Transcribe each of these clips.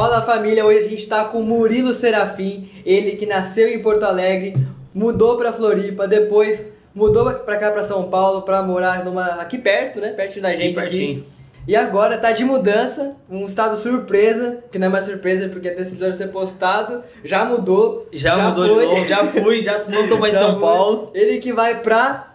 Fala família, hoje a gente tá com Murilo Serafim, ele que nasceu em Porto Alegre, mudou pra Floripa, depois mudou pra cá pra São Paulo pra morar numa aqui perto, né? Perto da gente aqui. E agora tá de mudança, um estado surpresa, que não é mais surpresa porque até esse episódio ser postado, já mudou. Já, já mudou foi. de novo, já fui, já não tô mais em São. Paulo. Ele que vai pra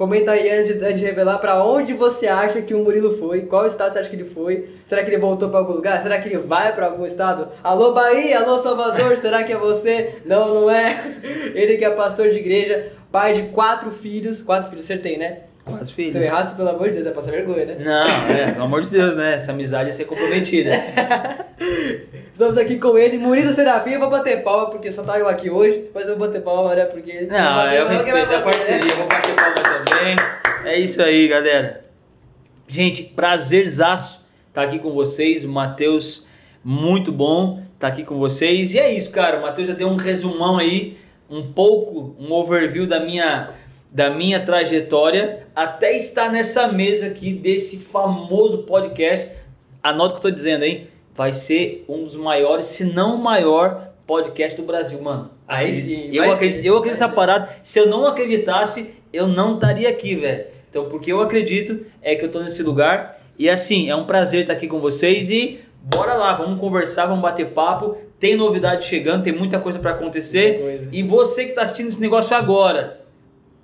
Comenta aí antes, de revelar para onde você acha que o Murilo foi, qual estado você acha que ele foi, será que ele voltou para algum lugar, será que ele vai para algum estado? Alô Bahia, alô Salvador, será que é você? Não, não é. Ele que é pastor de igreja, pai de quatro filhos, quatro filhos você tem, né? Quatro filhos. Se eu errasse, pelo amor de Deus, é passar vergonha, né? Não, é, pelo amor de Deus, né? Essa amizade ia ser comprometida. Estamos aqui com ele, Murilo Serafim. Eu vou bater palma porque só tá eu aqui hoje, mas eu vou bater palma, né? Porque. Não, eu respeito a parceria, né? vou bater palma também. É isso aí, galera. Gente, prazerzaço estar tá aqui com vocês. O Matheus, muito bom estar tá aqui com vocês. E é isso, cara. O Matheus já deu um resumão aí, um pouco, um overview da minha da minha trajetória até estar nessa mesa aqui desse famoso podcast. Anota o que eu tô dizendo, hein? Vai ser um dos maiores, se não o maior podcast do Brasil, mano. Aí sim. Eu acredito, eu acredito nessa parada. Se eu não acreditasse, eu não estaria aqui, velho. Então, porque eu acredito é que eu tô nesse lugar. E assim, é um prazer estar aqui com vocês e bora lá, vamos conversar, vamos bater papo. Tem novidade chegando, tem muita coisa para acontecer. E você que está assistindo esse negócio agora,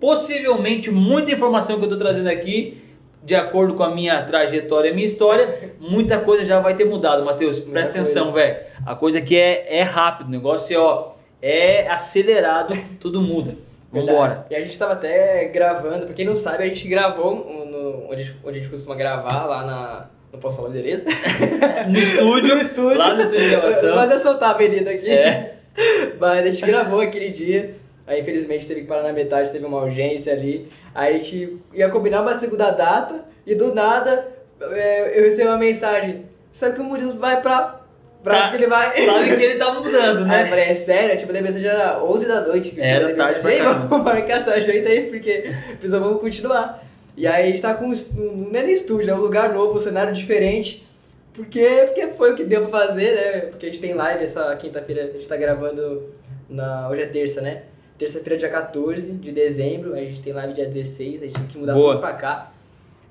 possivelmente muita informação que eu estou trazendo aqui, de acordo com a minha trajetória, minha história, muita coisa já vai ter mudado, Matheus. Presta atenção, velho. A coisa aqui é, é rápido, o negócio é, ó, é acelerado, tudo muda. Vambora. E a gente estava até gravando, pra quem não sabe, a gente gravou no, onde, onde a gente costuma gravar, lá na, não posso falar o endereço? no estúdio. no estúdio. Lá no estúdio de gravação. Mas é soltar a avenida aqui. É. Mas a gente gravou aquele dia. Aí infelizmente teve que parar na metade, teve uma urgência ali. Aí a gente ia combinar uma segunda data e do nada é, eu recebi uma mensagem. Sabe que o Murilo vai pra. Pra tá, que ele vai. Sabe que ele tá mudando, né? Aí eu falei, é sério? Tipo, a mensagem era 11 da noite. Era tarde pra caramba. Vamos marcar essa ajeita aí, porque precisamos continuar. E aí a gente tá com um, não é nem estúdio, é um lugar novo, um cenário diferente. Porque, porque foi o que deu pra fazer, né? Porque a gente tem live essa quinta-feira, a gente tá gravando na. Hoje é terça, né? Terça-feira, dia 14 de dezembro, a gente tem live dia 16, a gente tem que mudar Boa. tudo pra cá.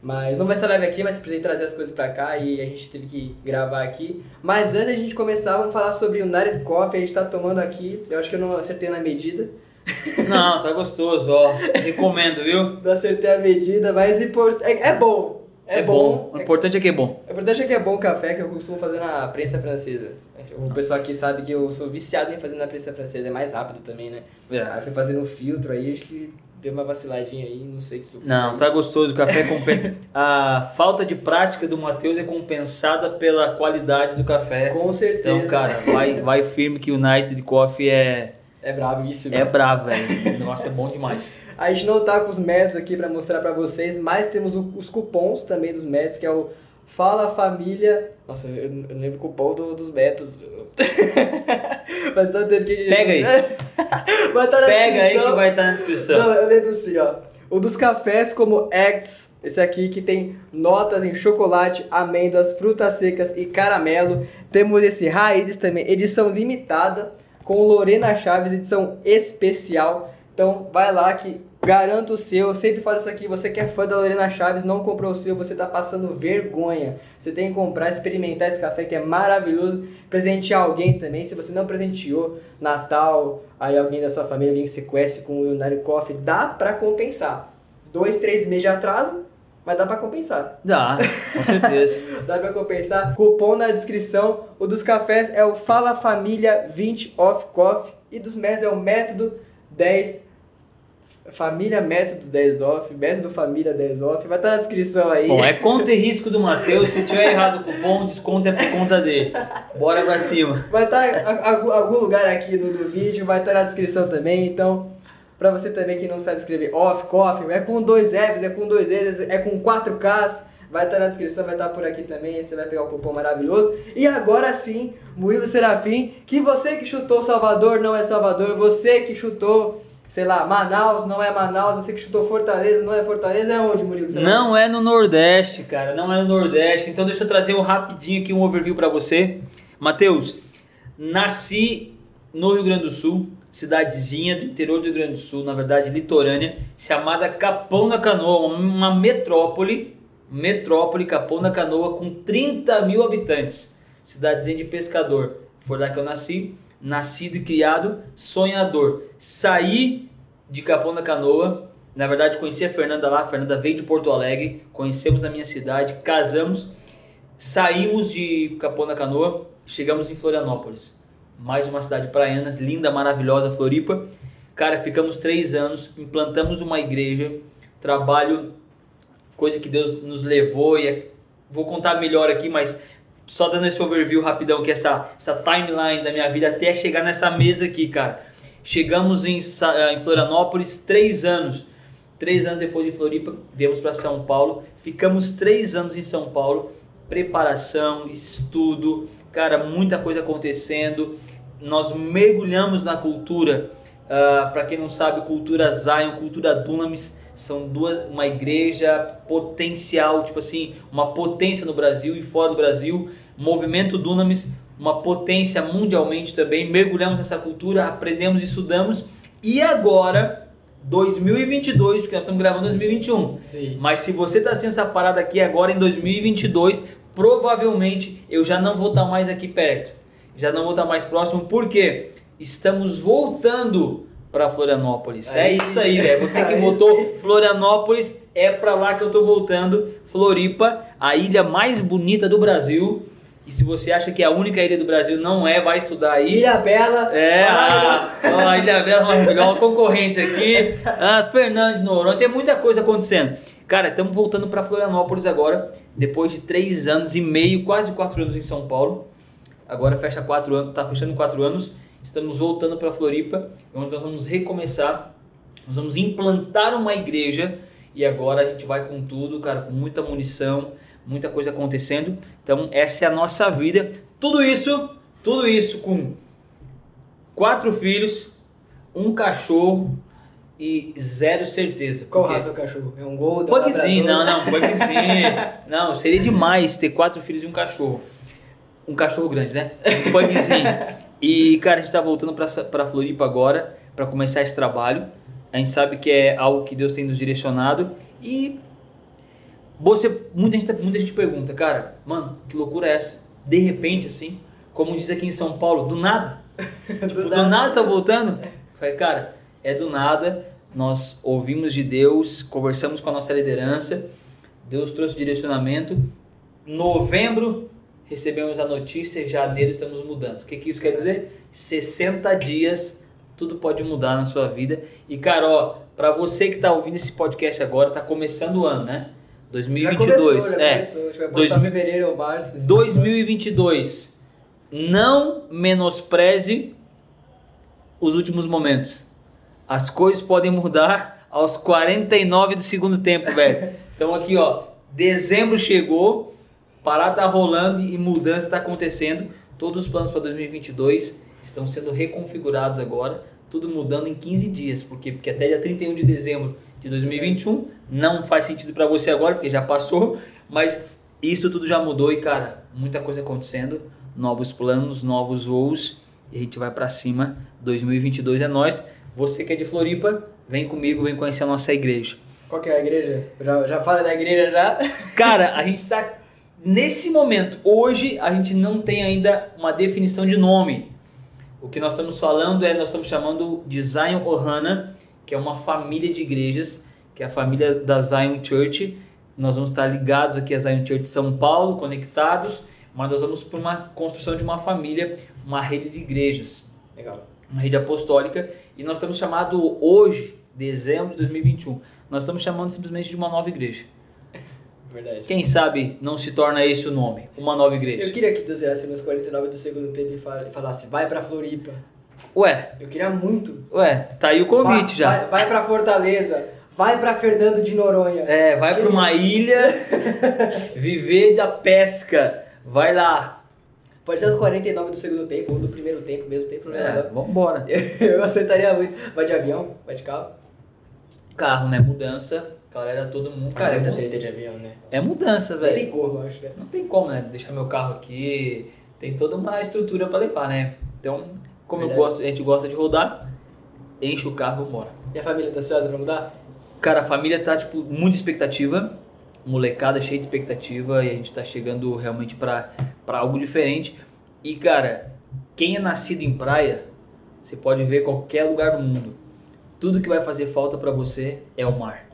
Mas não vai ser live aqui, mas precisei trazer as coisas pra cá e a gente teve que gravar aqui. Mas antes da gente começar, vamos falar sobre o United Coffee. A gente tá tomando aqui, eu acho que eu não acertei na medida. Não, tá gostoso, ó. Recomendo, viu? Não acertei a medida, mas import... é, é bom. É, é bom. bom. O importante é que é bom. O importante é que é bom o café que eu costumo fazer na prensa francesa. O pessoal aqui sabe que eu sou viciado em fazer na prensa francesa, é mais rápido também, né? É. Aí fui fazendo um filtro aí, acho que deu uma vaciladinha aí, não sei o que Não, tá gostoso, o café compensa. a falta de prática do Matheus é compensada pela qualidade do café. Com certeza. Então, cara, vai, vai firme que o United Coffee é. É bravíssimo. É bravo, velho. O negócio é bom demais. A gente não tá com os métodos aqui para mostrar para vocês, mas temos os cupons também dos métodos, que é o Fala Família. Nossa, eu, eu lembro o cupom do, dos métodos. mas tá tendo que. Pega aí. vai tá na Pega aí que vai estar tá na descrição. Não, eu lembro assim, ó. O dos cafés como Acts, esse aqui que tem notas em chocolate, amêndoas, frutas secas e caramelo. Temos esse Raízes também, edição limitada, com Lorena Chaves, edição especial. Então vai lá que garanto o seu. Eu sempre falo isso aqui, você que é fã da Lorena Chaves, não comprou o seu, você tá passando vergonha. Você tem que comprar, experimentar esse café que é maravilhoso. Presentear alguém também, se você não presenteou Natal, aí alguém da sua família, alguém que você conhece com o Leonardo Coffee, dá pra compensar. Dois, três meses de atraso, mas dá pra compensar. Dá, com certeza. dá pra compensar. Cupom na descrição. O dos cafés é o Fala Família 20 Off Coffee. E dos métodos é o Método 10 Família Método 10 Off, Método Família 10 Off, vai estar na descrição aí. Bom, é conta e risco do Matheus, se tiver errado o cupom, desconto é por conta dele. Bora pra cima. Vai estar em algum lugar aqui no, no vídeo, vai estar na descrição também, então... Pra você também que não sabe escrever off, coffee, é com dois F's, é com dois E's, é com 4Ks, vai estar na descrição, vai estar por aqui também, você vai pegar o cupom maravilhoso. E agora sim, Murilo Serafim, que você que chutou Salvador não é Salvador, você que chutou sei lá, Manaus não é Manaus, você que chutou Fortaleza não é Fortaleza, é onde, Murilo? Você não vai? é no Nordeste, cara, não é no Nordeste. Então deixa eu trazer um rapidinho aqui um overview para você. Matheus, nasci no Rio Grande do Sul, cidadezinha do interior do Rio Grande do Sul, na verdade litorânea, chamada Capão da Canoa, uma- uma metrópole, metrópole Capão da Canoa com 30 mil habitantes, cidadezinha de pescador. Foi lá que eu nasci, nascido e criado, sonhador. Saí de Capão da Canoa, na verdade conheci a Fernanda lá, a Fernanda veio de Porto Alegre, conhecemos a minha cidade, casamos, saímos de Capão da Canoa, chegamos em Florianópolis. Mais uma cidade praiana, linda, maravilhosa, Floripa. Cara, ficamos três anos, implantamos uma igreja, trabalho, coisa que Deus nos levou e é- vou contar melhor aqui, mas só dando esse overview rapidão, que essa, essa timeline da minha vida até chegar nessa mesa aqui, cara. Chegamos em, eh, em Florianópolis três anos. Três anos depois de Floripa, viemos para São Paulo. Ficamos três anos em São Paulo. Preparação, estudo, cara, muita coisa acontecendo. Nós mergulhamos na cultura. para quem não sabe, cultura Zion, cultura Dunamis são duas, uma igreja potencial, tipo assim, uma potência no Brasil e fora do Brasil. Movimento Dunamis, uma potência mundialmente também. Mergulhamos nessa cultura, aprendemos, estudamos e agora 2022, porque nós estamos gravando 2021. Sim. Mas se você está assistindo essa parada aqui agora em 2022, provavelmente eu já não vou estar mais aqui perto. Já não vou estar mais próximo, porque estamos voltando para Florianópolis. É Aí isso aí, velho. Você que Aí votou Florianópolis, é para lá que eu tô voltando. Floripa, a ilha mais bonita do Brasil. E se você acha que é a única ilha do Brasil, não é, vai estudar aí. Ilha Bela. É, a, a Ilha Bela maravilhosa, uma concorrência aqui. Ah, Fernando de Noronha, tem muita coisa acontecendo. Cara, estamos voltando para Florianópolis agora, depois de três anos e meio, quase quatro anos em São Paulo. Agora fecha quatro anos, tá fechando quatro anos. Estamos voltando para Floripa, onde nós vamos recomeçar. Nós vamos implantar uma igreja e agora a gente vai com tudo, cara, com muita munição, muita coisa acontecendo. Então, essa é a nossa vida. Tudo isso, tudo isso com quatro filhos, um cachorro e zero certeza. Qual raça é o cachorro? É um Golden? Pugzinho, um não, não, pugzinho. não, seria demais ter quatro filhos e um cachorro. Um cachorro grande, né? Um pugzinho. E, cara, a gente tá voltando pra, pra Floripa agora, pra começar esse trabalho. A gente sabe que é algo que Deus tem nos direcionado. E você, muita gente, muita gente pergunta, cara, mano, que loucura é essa? De repente, assim, como diz aqui em São Paulo, do nada. Tipo, do nada você tá voltando? Eu Falei, cara, é do nada. Nós ouvimos de Deus, conversamos com a nossa liderança, Deus trouxe direcionamento. Novembro recebemos a notícia, janeiro estamos mudando. O que, que isso quer dizer? 60 dias, tudo pode mudar na sua vida. E, cara, ó, pra você que tá ouvindo esse podcast agora, tá começando o ano, né? Já 2022. começou, já é. começou. A gente vai Dois- postar fevereiro ou março. assim. 2022. Não menospreze os últimos momentos. As coisas podem mudar aos 49 do segundo tempo, velho. Então aqui, ó, dezembro chegou, parada tá rolando e mudança tá acontecendo. Todos os planos para 2022 estão sendo reconfigurados agora, tudo mudando em 15 dias, porque porque até dia 31 de dezembro de 2021 não faz sentido para você agora, porque já passou, mas isso tudo já mudou e cara, muita coisa acontecendo, novos planos, novos voos e a gente vai para cima. 2022 é nós. Você que é de Floripa, vem comigo, vem conhecer a nossa igreja. Qual que é a igreja? Já, já fala da igreja já? Cara, a gente está nesse momento. Hoje a gente não tem ainda uma definição de nome. O que nós estamos falando é, nós estamos chamando de Zion Ohana, que é uma família de igrejas, que é a família da Zion Church. Nós vamos estar ligados aqui à Zion Church de São Paulo, conectados, mas nós vamos para uma construção de uma família, uma rede de igrejas Legal. uma rede apostólica, e nós estamos chamando hoje, dezembro de 2021, nós estamos chamando simplesmente de uma nova igreja. Verdade. Quem sabe não se torna esse o nome, uma nova Eu igreja. queria que Deus viesse nos 49 do segundo tempo e fala- falasse, vai pra Floripa. Ué, Eu queria muito. ué, tá aí o convite vai, já. Vai, vai pra Fortaleza. Vai pra Fernando de Noronha. É, vai para uma ilha viver da pesca. Vai lá. Pode ser os 49 do segundo tempo ou do primeiro tempo, mesmo tempo, não é É, nada. vambora. Eu aceitaria muito. Vai de avião? Vai de carro? Carro, né? Mudança. Galera, todo mundo. Cara, é, muita mu- treta de avião, né? é mudança, Tem velho. corpo, eu acho, né? Não tem como, né? Deixar meu carro aqui, tem toda uma estrutura para levar, né? Então, como eu gosto, a gente gosta de rodar, enche o carro e vambora. E a família tá ansiosa pra mudar? Cara, a família tá, tipo, muita expectativa. Molecada cheia de expectativa e a gente tá chegando realmente pra, pra algo diferente. E, cara, quem é nascido em praia, você pode ver qualquer lugar do mundo. Tudo que vai fazer falta pra você é o mar.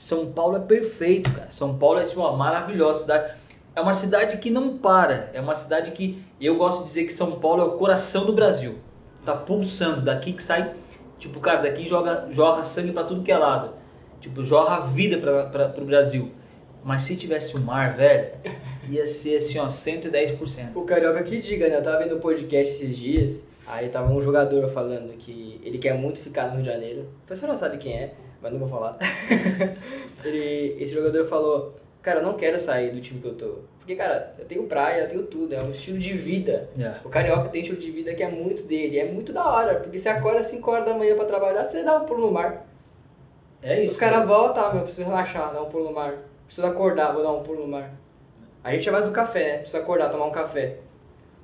São Paulo é perfeito, cara. São Paulo é tipo, uma maravilhosa cidade. É uma cidade que não para. É uma cidade que eu gosto de dizer que São Paulo é o coração do Brasil. Tá pulsando. Daqui que sai. Tipo, cara, daqui joga, jorra sangue pra tudo que é lado. Tipo, jorra vida pra, pro Brasil. Mas se tivesse o mar, velho, ia ser assim, ó, 110%. O Carioca que diga, né? Eu tava vendo um podcast esses dias, aí tava um jogador falando que ele quer muito ficar no Rio de Janeiro. O pessoal não sabe quem é, mas não vou falar. ele, esse jogador falou, cara, eu não quero sair do time que eu tô. Porque, cara, eu tenho praia, eu tenho tudo, é um estilo de vida. Yeah. O Carioca tem um estilo de vida que é muito dele, é muito da hora, porque você acorda às 5 horas da manhã pra trabalhar, você dá um pulo no mar. É isso. Os caras voltam, ah, meu, preciso relaxar, dar um pulo no mar. Preciso acordar, vou dar um pulo no mar. A gente é mais do café, né? Precisa acordar, tomar um café.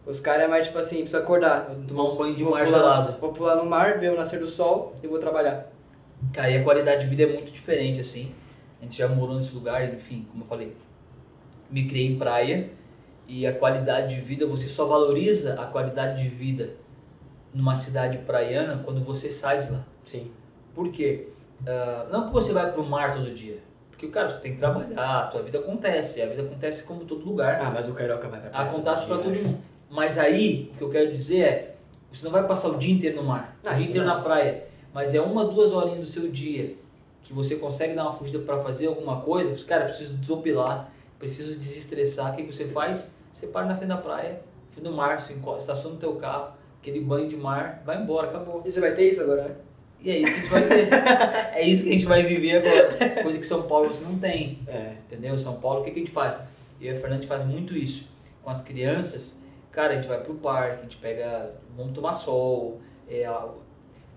Os caras é mais tipo assim, precisa acordar. Tomar um banho de mar gelado. Vou pular no mar, ver o nascer do sol e vou trabalhar. Cara, e a qualidade de vida é muito diferente, assim. A gente já morou nesse lugar, enfim, como eu falei, me criei em praia e a qualidade de vida, você só valoriza a qualidade de vida numa cidade praiana quando você sai de lá. Sim. Por quê? Ah, não que você vai pro mar todo dia. Porque, cara, tu tem que trabalhar, a tua vida acontece, a vida acontece como todo lugar. Ah, mas o Carioca vai pra praia Acontece pra todo mundo. Mas aí, o que eu quero dizer é, você não vai passar o dia inteiro no mar, Ah, o dia inteiro não. na praia, mas é uma, duas horinhas do seu dia que você consegue dar uma fugida pra fazer alguma coisa, os cara, preciso desopilar, preciso desestressar, o que, que você faz? Você para na frente da praia, frente do mar, você estaciona o teu carro, aquele banho de mar, vai embora, acabou. E você vai ter isso agora, né? E é isso que a gente vai ver. é isso que a gente vai viver agora. Coisa que São Paulo você não tem. É. Entendeu? São Paulo, o que, que a gente faz? Eu e a Fernanda faz muito isso. Com as crianças, cara, a gente vai pro parque, a gente pega, vamos tomar sol, é,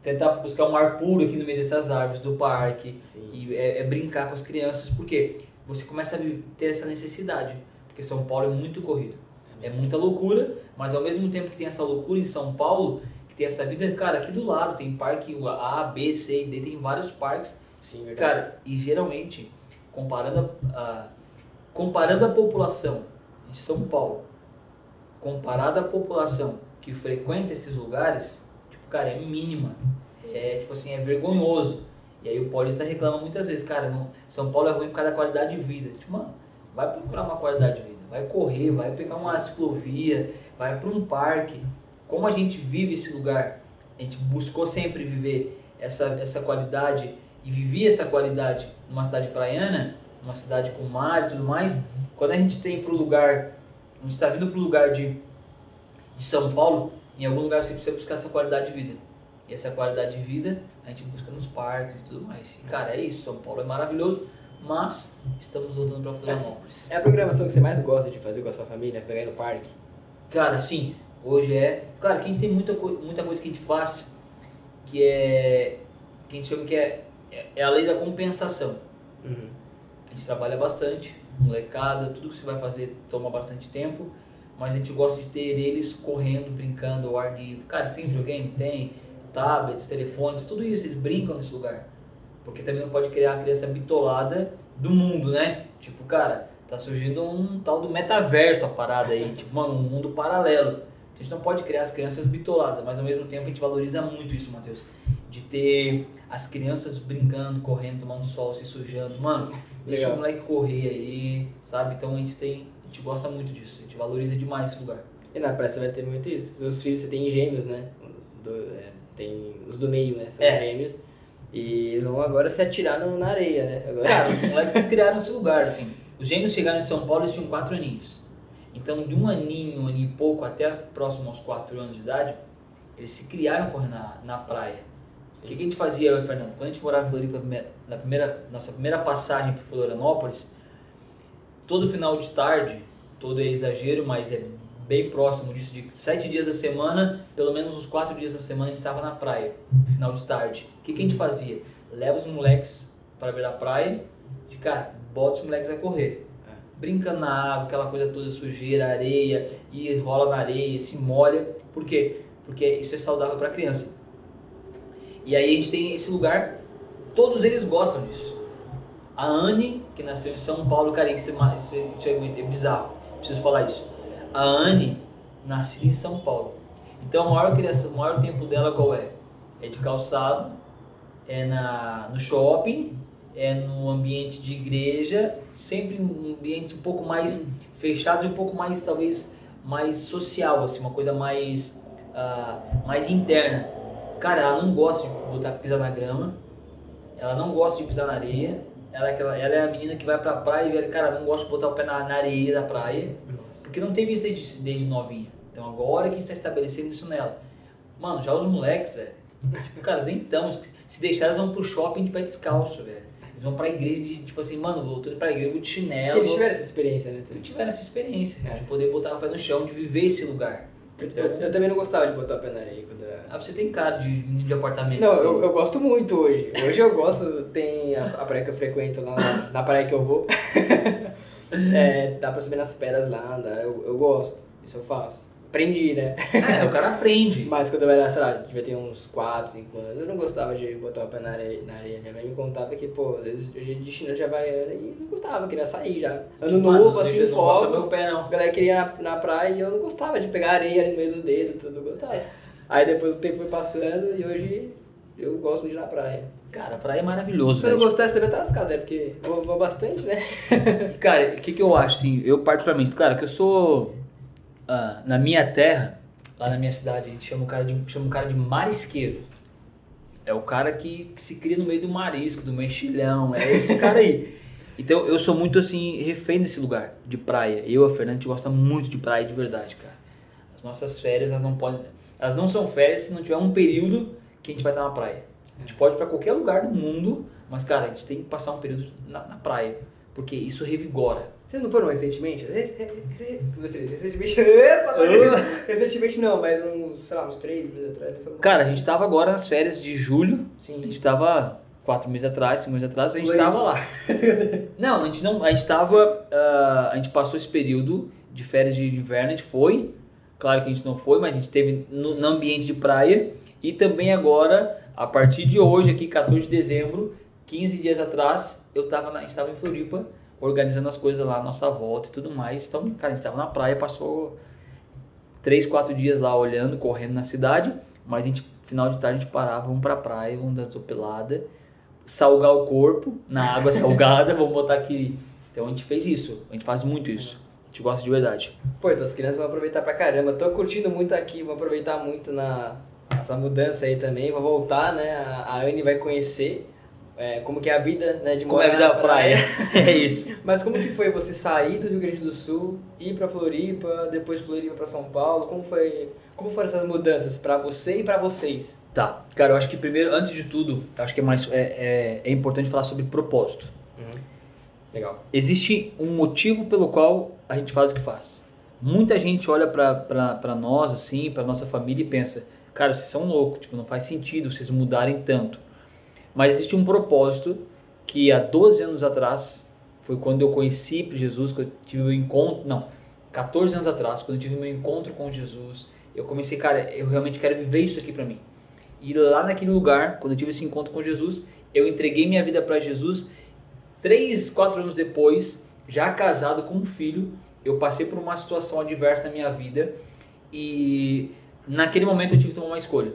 tentar buscar um ar puro aqui no meio dessas árvores do parque. Sim. E é, é brincar com as crianças, porque você começa a ter essa necessidade. Porque São Paulo é muito corrido. É muita loucura, mas ao mesmo tempo que tem essa loucura em São Paulo, que tem essa vida, cara, aqui do lado tem parque A, B, C e D, tem vários parques Sim, verdade. Cara, e geralmente, comparando a, a- comparando a população de São Paulo, comparada à população que frequenta esses lugares, cara, é mínima. É, tipo assim, é vergonhoso. E aí o paulista reclama muitas vezes, cara, não, São Paulo é ruim por causa da qualidade de vida. Tipo, mano, vai procurar uma qualidade de vida. Vai correr, vai pegar uma ciclovia, vai para um parque. Como a gente vive esse lugar, a gente buscou sempre viver essa, essa qualidade e vivia essa qualidade numa cidade praiana, numa cidade com mar e tudo mais. Quando a gente tem pro lugar, a gente está vindo pro lugar de, de São Paulo, em algum lugar você precisa buscar essa qualidade de vida. E essa qualidade de vida a gente busca nos parques e tudo mais. E, cara, é isso. São Paulo é maravilhoso, mas estamos voltando para Florianópolis. É a programação que você mais gosta de fazer com a sua família? Pegar no parque? Cara, sim, hoje é. Claro que a gente tem muita, muita coisa que a gente faz que é. que a gente chama que é, é- é a lei da compensação. Uhum. A gente trabalha bastante, molecada, tudo que você vai fazer toma bastante tempo, mas a gente gosta de ter eles correndo, brincando ao ar livre. Cara, você tem videogame? Tem. Tablets, telefones, tudo isso, eles brincam nesse lugar. Porque também não pode criar a criança bitolada do mundo, né? Tipo, cara, tá surgindo um tal do metaverso a parada aí, tipo, mano, um mundo paralelo. A gente não pode criar as crianças bitoladas, mas ao mesmo tempo a gente valoriza muito isso, Matheus. De ter as crianças brincando, correndo, tomando sol, se sujando. Mano, deixa Legal. o moleque correr aí, sabe? Então a gente tem. A gente gosta muito disso, a gente valoriza demais esse lugar. E na praia você vai ter muito isso. Seus filhos, você tem gêmeos, né? Do- é, tem os do meio, né? São É. gêmeos. E eles vão agora se atirar no- na areia, né? Agora. Cara, os moleques criaram esse lugar, assim. Os gêmeos chegaram em São Paulo, eles tinham quatro aninhos. Então, de um aninho, um aninho e pouco, até próximo aos quatro anos de idade, eles se criaram correndo na, na praia. O que, que a gente fazia, eu e o Fernando? Quando a gente morava em Floripa, na primeira, nossa primeira passagem por Florianópolis, todo final de tarde, todo é exagero, mas é bem próximo disso, de sete dias da semana, pelo menos os quatro dias da semana a gente estava na praia, final de tarde. O que, que a gente fazia? Leva os moleques para ver a praia, de cara, bota os moleques a correr. brincando na água, aquela coisa toda sujeira, areia, e rola na areia, se molha. Por quê? Porque isso é saudável para a criança. E aí a gente tem esse lugar, todos eles gostam disso. A Anne, que nasceu em São Paulo, cara, isso é, é bizarro, preciso falar isso. A Anne, nascida em São Paulo. Então o maior, criação, o maior tempo dela qual é? É de calçado, é na, no shopping, é no ambiente de igreja, sempre em ambientes um pouco mais fechados e um pouco mais, talvez, mais social, assim, uma coisa mais, uh, mais interna. Cara, ela não gosta de botar pisar na grama, ela não gosta de pisar na areia, ela, é ela, ela é a menina que vai pra praia e, cara, não gosta de botar o pé na, na areia da praia, Nossa. porque não tem isso desde, desde novinha. Então agora que a gente está estabelecendo isso nela. Mano, já os moleques, velho, tipo, cara, nem tão, se deixar eles vão pro shopping de pé descalço, velho. Eles vão pra igreja de, tipo assim, mano, voltando pra igreja, vou de chinelo. Que eles tiveram essa experiência, né? Que tiveram essa experiência, é. de poder botar o pé no chão, de viver esse lugar. Eu, eu, também não gostava de botar o pé na areia quando era... Ah, você tem cara de, de apartamento. Não, assim. eu, eu gosto muito hoje. Hoje eu gosto, tem a, a praia que eu frequento lá, na, na praia que eu vou. é, dá pra subir nas pedras lá, dá, eu, eu gosto, isso eu faço aprendi, né? É, o cara aprende. Mas quando eu era, sei lá, devia ter uns 4, 5 anos, eu não gostava de botar o pé na areia. Na areia. Minha mãe me contava que, pô, às vezes eu ia de chinelo de havaiana e não gostava, queria sair já. Ano Mano, novo, assim, fogos. Meu pé, não. A galera queria ir na, na praia e eu não gostava de pegar areia ali no meio dos dedos, tudo, não gostava. Aí depois o tempo foi passando e hoje eu gosto de ir na praia. Cara, a praia é maravilhoso. Se você não gostasse, você vai estar lascado, né? Porque eu vou bastante, né? cara, o que, que eu acho, assim, eu particularmente, cara, que eu sou. Uh, na minha terra, lá na minha cidade, a gente chama o cara de, chama o cara de marisqueiro. É o cara que, que se cria no meio do marisco, do mexilhão, é esse cara aí. Então eu sou muito assim, refém desse lugar de praia. Eu a Fernanda, a gente gosta muito de praia de verdade, cara. As nossas férias, elas não podem. Elas não são férias se não tiver um período que a gente vai estar na praia. A gente pode ir para qualquer lugar do mundo, mas cara, a gente tem que passar um período na, na praia. Porque isso revigora. Vocês não foram recentemente? Recentemente. Recentemente não, mas uns, sei lá, uns três meses atrás. Cara, a gente tava agora nas férias de julho. Sim. A gente tava quatro meses atrás, cinco meses atrás, a gente Foi. tava lá. não, a gente não. A gente tava. Uh, a gente passou esse período de férias de inverno, a gente foi. Claro que a gente não foi, mas a gente teve no, no ambiente de praia. E também agora, a partir de hoje, aqui, 14 de dezembro, 15 dias atrás, eu tava na, a gente estava em Floripa organizando as coisas lá nossa volta e tudo mais. Então, cara, a gente tava na praia, passou três, quatro dias lá olhando, correndo na cidade, mas a gente, final de tarde, a gente parava, vamos pra praia, vamos dar sopelada, salgar o corpo na água salgada, vamos botar aqui. Então a gente fez isso, a gente faz muito isso. A gente gosta de verdade. Pô, então as crianças vão aproveitar pra caramba. Tô curtindo muito aqui, vou aproveitar muito na essa mudança aí também. Vou voltar, né? A Anne vai conhecer é, como que é a vida né, de como é a vida da praia. praia. é isso. Mas como que foi você sair do Rio Grande do Sul, ir para Floripa, depois de Floripa para São Paulo? Como foi? Como foram essas mudanças para você e para vocês? Tá, cara, eu acho que primeiro, antes de tudo, acho que é mais é, é, é importante falar sobre propósito. Uhum. Legal. Existe um motivo pelo qual a gente faz o que faz. Muita gente olha para nós assim, para nossa família e pensa, cara, vocês são loucos, tipo, não faz sentido vocês mudarem tanto. Mas existe um propósito que há 12 anos atrás foi quando eu conheci Jesus, que eu tive meu encontro, não, 14 anos atrás, quando eu tive meu encontro com Jesus, eu comecei, cara, eu realmente quero viver isso aqui para mim. E lá naquele lugar, quando eu tive esse encontro com Jesus, eu entreguei minha vida para Jesus. Três, quatro anos depois, já casado com um filho, eu passei por uma situação adversa na minha vida e naquele momento eu tive que tomar uma escolha.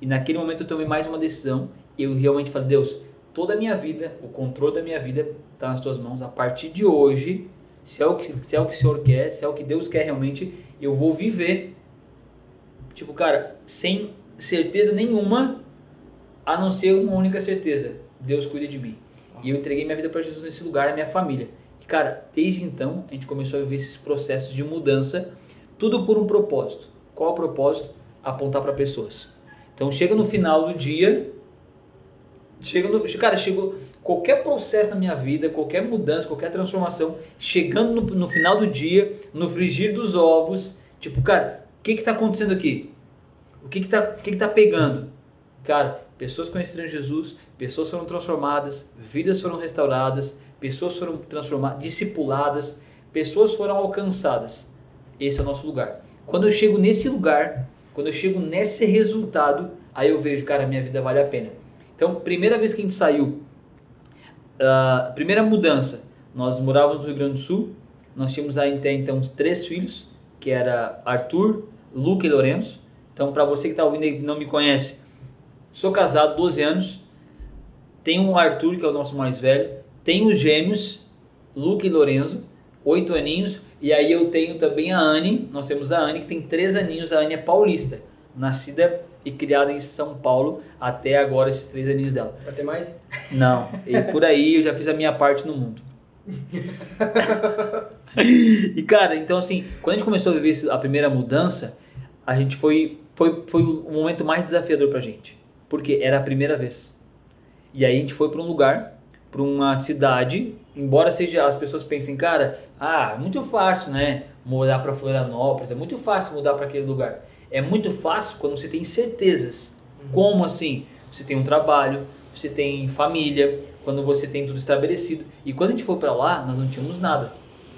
E naquele momento eu tomei mais uma decisão eu realmente falei, Deus, toda a minha vida, o controle da minha vida está nas tuas mãos. A partir de hoje, se é, o que, se é o que o Senhor quer, se é o que Deus quer realmente, eu vou viver. Tipo, cara, sem certeza nenhuma, a não ser uma única certeza: Deus cuida de mim. E eu entreguei minha vida para Jesus nesse lugar, a minha família. E, cara, desde então, a gente começou a viver esses processos de mudança, tudo por um propósito. Qual o propósito? Apontar para pessoas. Então, chega no final do dia, Chega no, cara, chegou qualquer processo na minha vida, qualquer mudança, qualquer transformação, chegando no, no final do dia, no frigir dos ovos, tipo, cara, o que que tá acontecendo aqui? O que que tá, que que tá pegando? Cara, pessoas conheceram Jesus, pessoas foram transformadas, vidas foram restauradas, pessoas foram transformadas, discipuladas, pessoas foram alcançadas. Esse é o nosso lugar. Quando eu chego nesse lugar, quando eu chego nesse resultado, aí eu vejo, cara, minha vida vale a pena. Então, primeira vez que a gente saiu, uh, primeira mudança, nós morávamos no Rio Grande do Sul, nós tínhamos até então três filhos, que era Arthur, Luca e Lourenço. Então, para você que está ouvindo e não me conhece, sou casado 12 anos, tenho o Arthur, que é o nosso mais velho, tenho os gêmeos, Luca e Lorenzo, 8 aninhos, e aí eu tenho também a Anne, nós temos a Anne que tem 3 aninhos, a Anne é paulista, nascida e criada em São Paulo até agora esses 3 aninhos dela. Vai ter mais? Não, e por aí eu já fiz a minha parte no mundo. e cara, então assim, quando a gente começou a viver a primeira mudança, a gente foi foi, foi o momento mais desafiador pra gente, porque era a primeira vez. E aí a gente foi para um lugar, para uma cidade, embora seja as pessoas pensem, cara, ah, muito fácil, né, mudar para Florianópolis, é muito fácil mudar para aquele lugar. É muito fácil quando você tem certezas. Uhum. Como assim? Você tem um trabalho, você tem família, quando você tem tudo estabelecido. E quando a gente foi para lá, nós não tínhamos nada.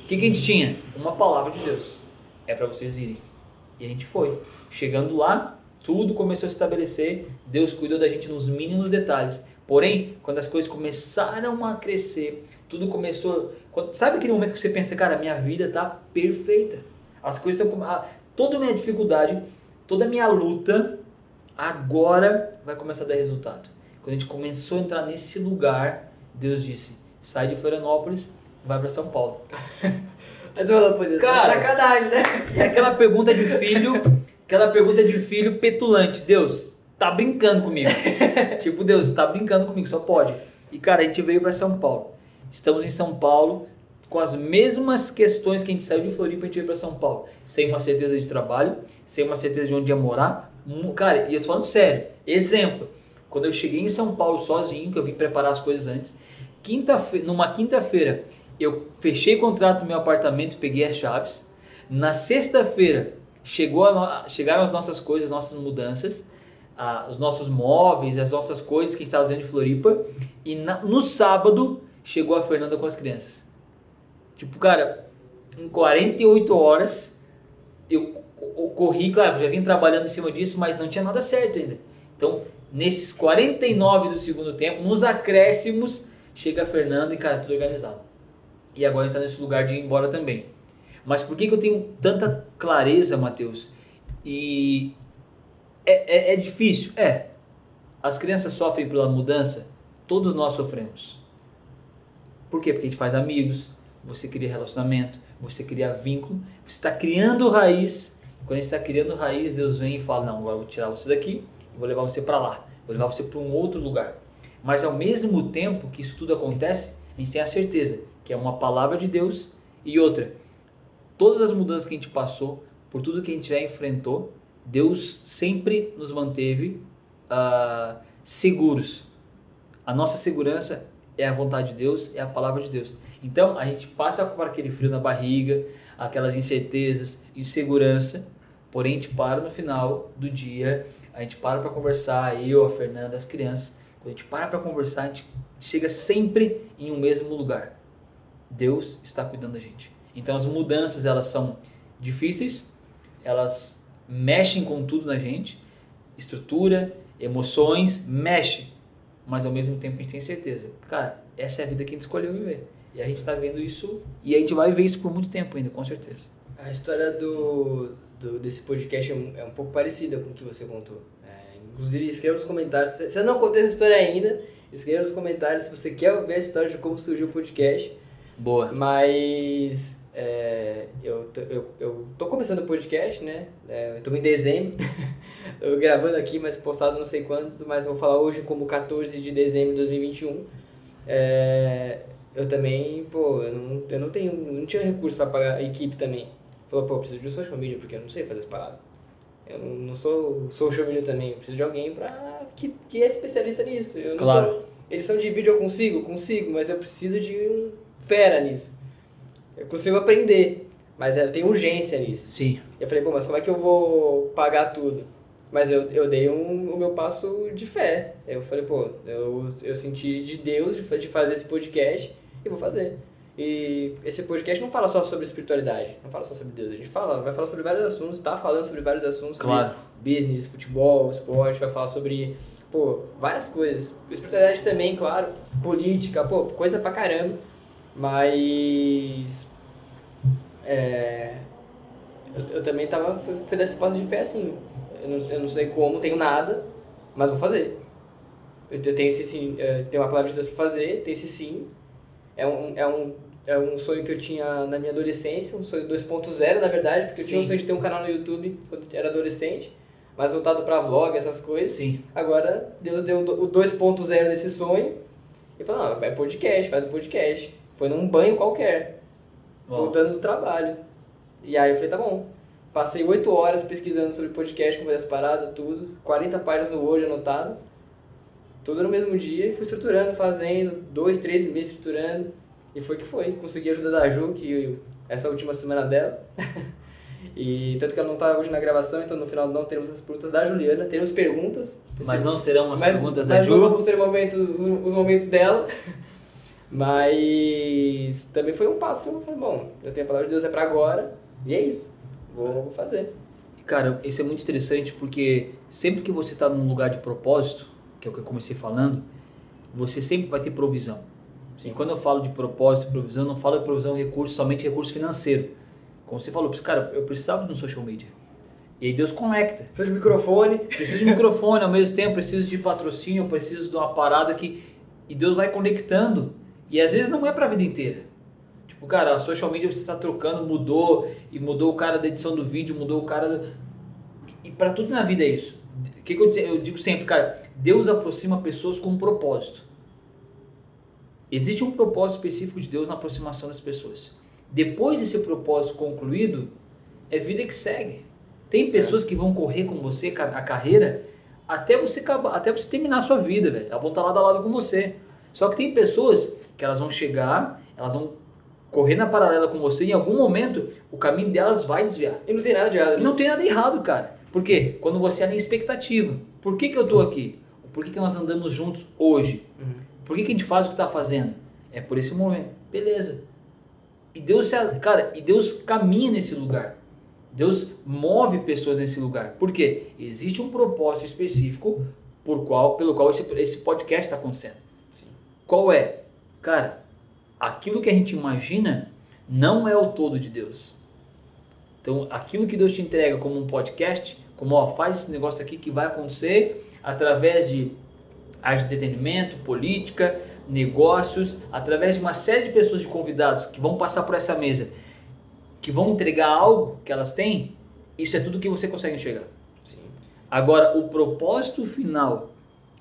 O que, que a gente tinha? Uma palavra de Deus. É para vocês irem. E a gente foi. Chegando lá, tudo começou a se estabelecer, Deus cuidou da gente nos mínimos detalhes. Porém, quando as coisas começaram a crescer, tudo começou. Sabe aquele momento que você pensa, cara, minha vida está perfeita. As coisas estão. Toda a minha dificuldade, toda a minha luta, agora vai começar a dar resultado. Quando a gente começou a entrar nesse lugar, Deus disse: sai de Florianópolis, vai para São Paulo. Mas eu pô, Deus, Cara, sacanagem, né? É aquela pergunta de filho Aquela pergunta de filho petulante. Deus, tá brincando comigo. tipo, Deus, tá brincando comigo, só pode. E cara, a gente veio para São Paulo. Estamos em São Paulo com as mesmas questões que a gente saiu de Floripa, a gente veio para São Paulo. Sem uma certeza de trabalho, sem uma certeza de onde ia morar. Cara, e eu tô falando sério. Exemplo, quando eu cheguei em São Paulo sozinho, que eu vim preparar as coisas antes, quinta numa quinta-feira, eu fechei contrato no meu apartamento, peguei as chaves. Na sexta-feira, chegou a, chegaram as nossas coisas, as nossas mudanças, a, os nossos móveis, as nossas coisas que estavam dentro de Floripa. E na, no sábado chegou a Fernanda com as crianças. Tipo, cara, em 48 horas eu, corri, claro, já vim trabalhando em cima disso, mas não tinha nada certo ainda. Então, nesses 49 do segundo tempo, nos acréscimos, chega a Fernanda e, cara, tudo organizado. E agora está nesse lugar de ir embora também. Mas por que, que eu tenho tanta clareza, Mateus? E é, é, é difícil? É. As crianças sofrem pela mudança? Todos nós sofremos. Por quê? Porque a gente faz amigos, você cria relacionamento, você cria vínculo, você está criando raiz. Quando a gente está criando raiz, Deus vem e fala: Não, agora eu vou tirar você daqui e vou levar você para lá, vou levar você para um outro lugar. Mas ao mesmo tempo que isso tudo acontece, a gente tem a certeza que é uma palavra de Deus e outra, todas as mudanças que a gente passou, por tudo que a gente já enfrentou, Deus sempre nos manteve uh, seguros. A nossa segurança é a vontade de Deus, é a palavra de Deus. Então a gente passa por aquele frio na barriga, aquelas incertezas, insegurança, porém a gente para no final do dia, a gente para para conversar, eu, a Fernanda, as crianças, quando a gente para para conversar, a gente chega sempre em um mesmo lugar. Deus está cuidando da gente. Então as mudanças elas são difíceis, elas mexem com tudo na gente, estrutura, emoções, mexe, mas ao mesmo tempo a gente tem certeza, cara, essa é a vida que a gente escolheu viver. E a gente está vendo isso e a gente vai ver isso por muito tempo ainda, com certeza. A história do, do desse podcast é um, é um pouco parecida com o que você contou. É, inclusive, escreva nos comentários. Se eu não contei essa história ainda, escreva nos comentários se você quer ver a história de como surgiu o podcast. Boa. Mas é, eu, eu, eu tô começando o podcast, né? É, eu tô em dezembro. eu gravando aqui, mas postado não sei quando, mas vou falar hoje como 14 de dezembro de 2021. É, eu também, pô, eu não, eu não tenho, não tinha recurso para pagar a equipe também. Falou, pô, eu preciso de um social media, porque eu não sei fazer essa parada. Eu não sou social media também, eu preciso de alguém pra, que, que é especialista nisso. Eu claro. Sou, edição de vídeo eu consigo? Consigo, mas eu preciso de um fera nisso. Eu consigo aprender, mas eu tenho urgência nisso. Sim. Eu falei, pô, mas como é que eu vou pagar tudo? Mas eu, eu dei um, o meu passo de fé. Eu falei, pô, eu, eu senti de Deus de, de fazer esse podcast e vou fazer. E esse podcast não fala só sobre espiritualidade, não fala só sobre Deus. A gente fala, vai falar sobre vários assuntos, tá falando sobre vários assuntos. Claro. Business, futebol, esporte, vai falar sobre, pô, várias coisas. Espiritualidade também, claro. Política, pô, coisa pra caramba. Mas. É. Eu, eu também tava. Fui, fui desse passo de fé assim. Eu não, eu não sei como, tenho nada, mas vou fazer. Eu tenho esse sim, é, tenho uma palavra de Deus pra fazer, tem esse sim. É um, é um, é um sonho que eu tinha na minha adolescência, um sonho 2.0 na verdade, porque eu tinha um Sim. sonho de ter um canal no YouTube quando eu era adolescente, mas voltado pra vlog, essas coisas. Sim. Agora Deus deu o 2.0 desse sonho e falou: não, é podcast, faz um podcast. Foi num banho qualquer, Uau. voltando do trabalho. E aí eu falei: tá bom. Passei 8 horas pesquisando sobre podcast, como fazer as paradas, tudo. 40 páginas no Word anotado. Tudo no mesmo dia e fui estruturando, fazendo, dois, três meses estruturando. E foi que foi. Consegui a ajuda da Ju, que essa última semana dela. e tanto que ela não tá hoje na gravação, então no final não teremos as perguntas da Juliana. Teremos perguntas. Mas não serão as Mas- perguntas da mas Ju. Vamos ter momentos, os, os momentos dela. Mas também foi um passo que eu falei, bom, eu tenho a palavra de Deus é pra agora, e é isso. Vou, vou fazer. Cara, isso é muito interessante porque sempre que você está num lugar de propósito, que é o que eu comecei falando, você sempre vai ter provisão. E quando eu falo de propósito provisão, eu não falo de provisão recurso, somente recurso financeiro. Como você falou, cara, eu precisava de um social media. E aí Deus conecta. Preciso de microfone. Preciso de microfone, ao mesmo tempo preciso de patrocínio, preciso de uma parada que... E Deus vai conectando. E às vezes não é pra vida inteira. Tipo, cara, a social media você está trocando, mudou, e mudou o cara da edição do vídeo, mudou o cara... do- E para tudo na vida é isso. O que, que eu, eu digo sempre, cara? Deus aproxima pessoas com um propósito. Existe um propósito específico de Deus na aproximação das pessoas. Depois desse propósito concluído, é vida que segue. Tem pessoas que vão correr com você a carreira até você acabar, até você terminar a sua vida, velho. Elas vão estar lado a lado com você. Só que tem pessoas que elas vão chegar, elas vão correr na paralela com você, e em algum momento o caminho delas vai desviar. E não tem nada de errado não tem nada de errado, cara. Por quê? Quando você alinha expectativa. Por que, que eu tô aqui? Por que, que nós andamos juntos hoje? Uhum. Por que, que a gente faz o que está fazendo? É por esse momento. Beleza. E Deus, se- cara, e Deus caminha nesse lugar. Deus move pessoas nesse lugar. Por quê? Existe um propósito específico por qual, pelo qual esse, esse podcast está acontecendo. Sim. Qual é? Cara, aquilo que a gente imagina não é o todo de Deus. Então, aquilo que Deus te entrega como um podcast, como ó, faz esse negócio aqui que vai acontecer através de arte de entretenimento, política, negócios, através de uma série de pessoas de convidados que vão passar por essa mesa, que vão entregar algo que elas têm, isso é tudo que você consegue enxergar. Sim. Agora, o propósito final,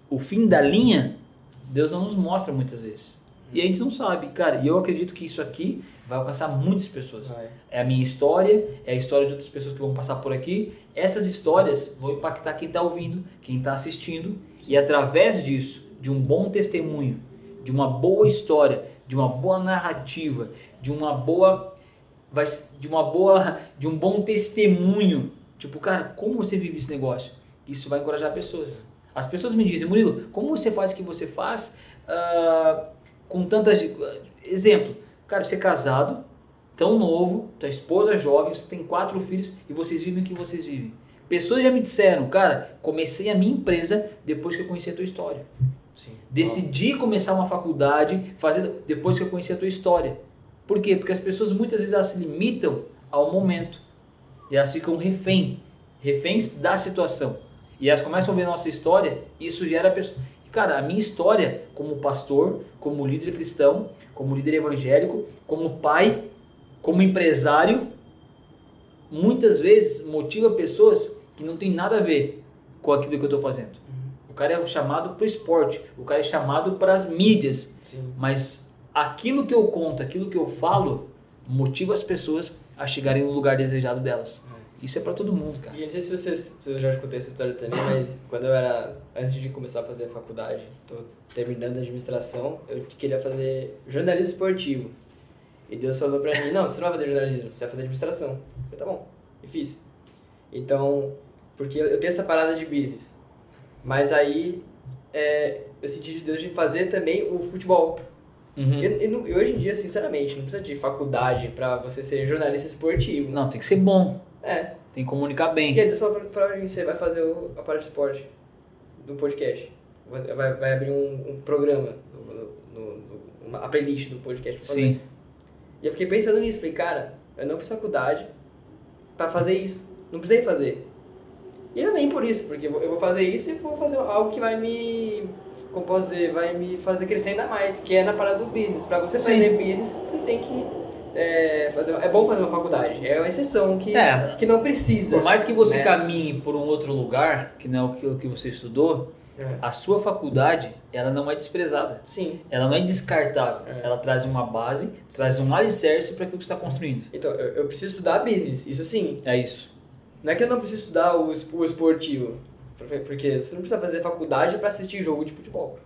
o fim da linha, Deus não nos mostra muitas vezes. E a gente não sabe, cara. E eu acredito que isso aqui vai alcançar muitas pessoas. Vai. É a minha história, é a história de outras pessoas que vão passar por aqui. Essas histórias vão impactar quem está ouvindo, quem está assistindo. E através disso, de um bom testemunho, de uma boa história, de uma boa narrativa, de uma boa vai de uma boa de um bom testemunho tipo cara como você vive esse negócio isso vai encorajar pessoas as pessoas me dizem Murilo como você faz o que você faz ah, com tantas exemplo cara você é casado tão novo tua esposa é jovem você tem quatro filhos e vocês vivem o que vocês vivem pessoas já me disseram cara comecei a minha empresa depois que eu conheci a tua história Sim. Decidi começar uma faculdade fazer depois que eu conheci a tua história. Por quê? Porque as pessoas muitas vezes elas se limitam ao momento. E elas ficam refém, reféns da situação. E elas começam a ver a nossa história e isso gera pessoas. Cara, a minha história como pastor, como líder cristão, como líder evangélico, como pai, como empresário, muitas vezes motiva pessoas que não tem nada a ver com aquilo que eu estou fazendo. O cara é chamado para o esporte, o cara é chamado para as mídias, Sim. mas aquilo que eu conto, aquilo que eu falo, motiva as pessoas a chegarem no lugar desejado delas. Isso é para todo mundo, cara. E eu não sei se, vocês, se eu já te contei essa história também, mas quando eu era. Antes de começar a fazer a faculdade, tô terminando a administração, eu queria fazer jornalismo esportivo. E Deus falou pra mim: não, você não vai fazer jornalismo, você vai fazer administração. Eu falei: tá bom, e fiz. Então, porque eu tenho essa parada de business. Mas aí, é, eu senti de Deus de fazer também o futebol. Uhum. Hoje em dia, sinceramente, não precisa de faculdade pra você ser jornalista esportivo. Não, tem que ser bom. É. Tem que comunicar bem. E aí, só pra, mim, você vai fazer o, a parte de esporte do podcast. Vai, vai, abrir um, um programa, no, no, no- uma, a playlist do podcast. fazer. Sim. E eu fiquei pensando nisso, falei, cara, eu não fiz faculdade pra fazer isso. Não precisei fazer. E é bem por isso, porque eu vou- fazer isso e vou fazer algo que vai me. Como posso dizer, vai me fazer crescer ainda mais, que é na parada do business. Pra você aprender business, você tem que é, fazer. É bom fazer uma faculdade. É uma exceção que, É. que não precisa. Por mais que você né? caminhe por um outro lugar, que não é aquilo que você estudou, É. a sua faculdade, ela não é desprezada. Sim. Ela não é descartável. É. Ela traz uma base, traz um alicerce para aquilo que você está construindo. Então, eu, eu preciso estudar business, isso sim. É isso. Não é que eu não preciso estudar o, o esportivo. Porque- você não precisa fazer faculdade pra assistir jogo de futebol.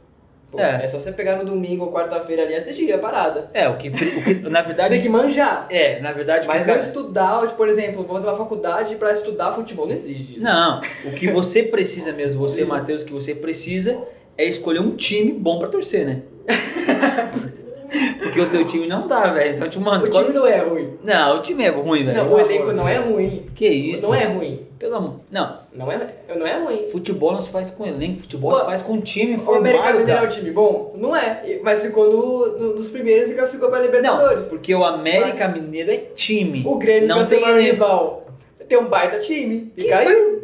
Pô, É. é. só você pegar no domingo ou quarta-feira ali e assistir a parada. É, o que, o que na Você verdade. tem que manjar. É, na verdade. Mas não cara- estudar, por exemplo, vou fazer uma faculdade pra estudar futebol. Não existe isso. Não, o que você precisa mesmo, você, Matheus, o que você precisa é escolher um time bom pra torcer, né? Porque o teu time não dá, velho. Então, tipo, mano, O time não é ruim. Não, o time é ruim, velho. Não, o elenco não é ruim. Que isso? Não é ruim. Pelo amor. Não, Não é, não é ruim. futebol não se faz com elenco, futebol Pô, se faz com time O formado, América Mineiro é um time bom? Não é. Mas ficou no, no- nos primeiros e classificou pra Não, Libertadores. porque o América Mineiro é time. O Grêmio não tem o maior rival. Tem um baita time. E Que caiu.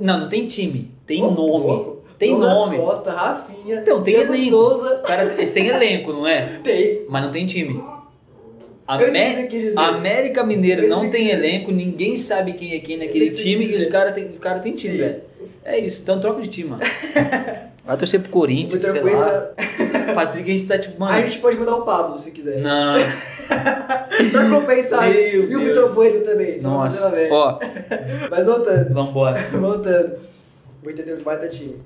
Não, não tem time. Tem Ô, nome. louco. Tem Douglas nome. Costa, Rafinha, Então, tem Diego elenco. Souza. Cara, eles têm elenco, não é? Tem. Mas não tem time. O Amé-. América Mineiro Eu não o tem elenco, ninguém sabe quem é quem naquele o time e os caras tem, o cara tem time, Sim. velho. É isso, então troca de time, mano. Vai torcer pro O Corinthians, Vitor sei Cuesta- lá. Patrick, a gente tá tipo, A mano. gente pode mandar o Pablo se quiser. Não, não. pra compensar. Meu e o Deus. Vitor Bueno também. Nossa. Ó, Mas voltando. vambora. voltando. O Inter tem um baita time.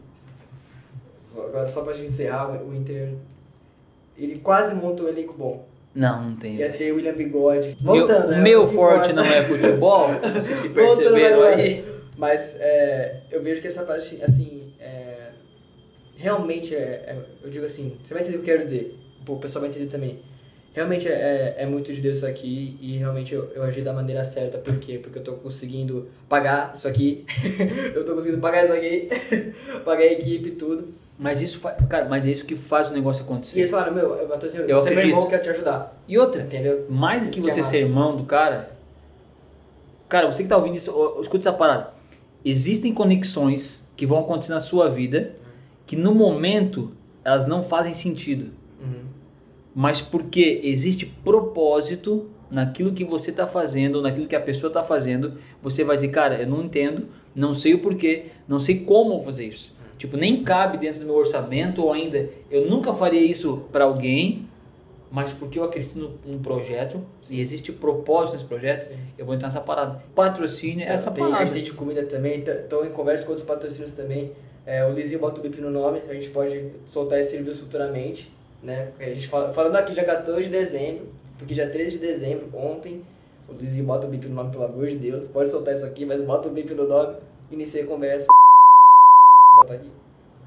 Agora, só pra gente encerrar, o Inter. Ele quase montou um elenco bom. Não, não tem. Ia ter William Bigode. Meu, Voltando, né? meu que forte importa. não é futebol, vocês se Voltando perceberam agora. aí. Mas é, eu vejo que essa parte, assim, é, realmente é, é- Eu digo assim, você vai entender o que eu quero dizer. O pessoal vai entender também. Realmente é, é, é muito de Deus isso aqui e realmente eu, eu agi da maneira certa. Por quê? Porque eu tô conseguindo pagar isso aqui. eu tô conseguindo pagar isso aqui. pagar a equipe e tudo. Mas isso faz. Cara, mas é isso que faz o negócio E acontecer. eles falaram, meu, eu, tô, assim, Eu você é meu irmão, eu quero te ajudar. E outra, Entendeu? mais do que é você massa. ser irmão do cara. Cara, você que tá ouvindo isso, escuta essa parada. Existem conexões que vão acontecer na sua vida que no momento elas não fazem sentido. Uhum. Mas porque existe propósito naquilo que você está fazendo, naquilo que a pessoa está fazendo, você vai dizer, cara, eu não entendo, não sei o porquê, não sei como fazer isso. Tipo, nem cabe dentro do meu orçamento ou ainda, eu nunca faria isso para alguém, mas porque eu acredito no, no projeto e existe propósito nesse projeto, Sim. eu vou entrar nessa parada. Patrocínio é essa tem, A parada. gente tem de comida também, estou em conversa com outros patrocínios também. É, o Lizinho bota o bip no nome, a gente pode soltar esse serviço futuramente. Né? A gente fala, falando aqui dia 14 de dezembro, porque dia 13 de dezembro, ontem, o Lizinho bota o bip no nome, pelo amor de Deus. Pode soltar isso aqui, mas bota o bip no nome, iniciei a conversa. Bota aqui.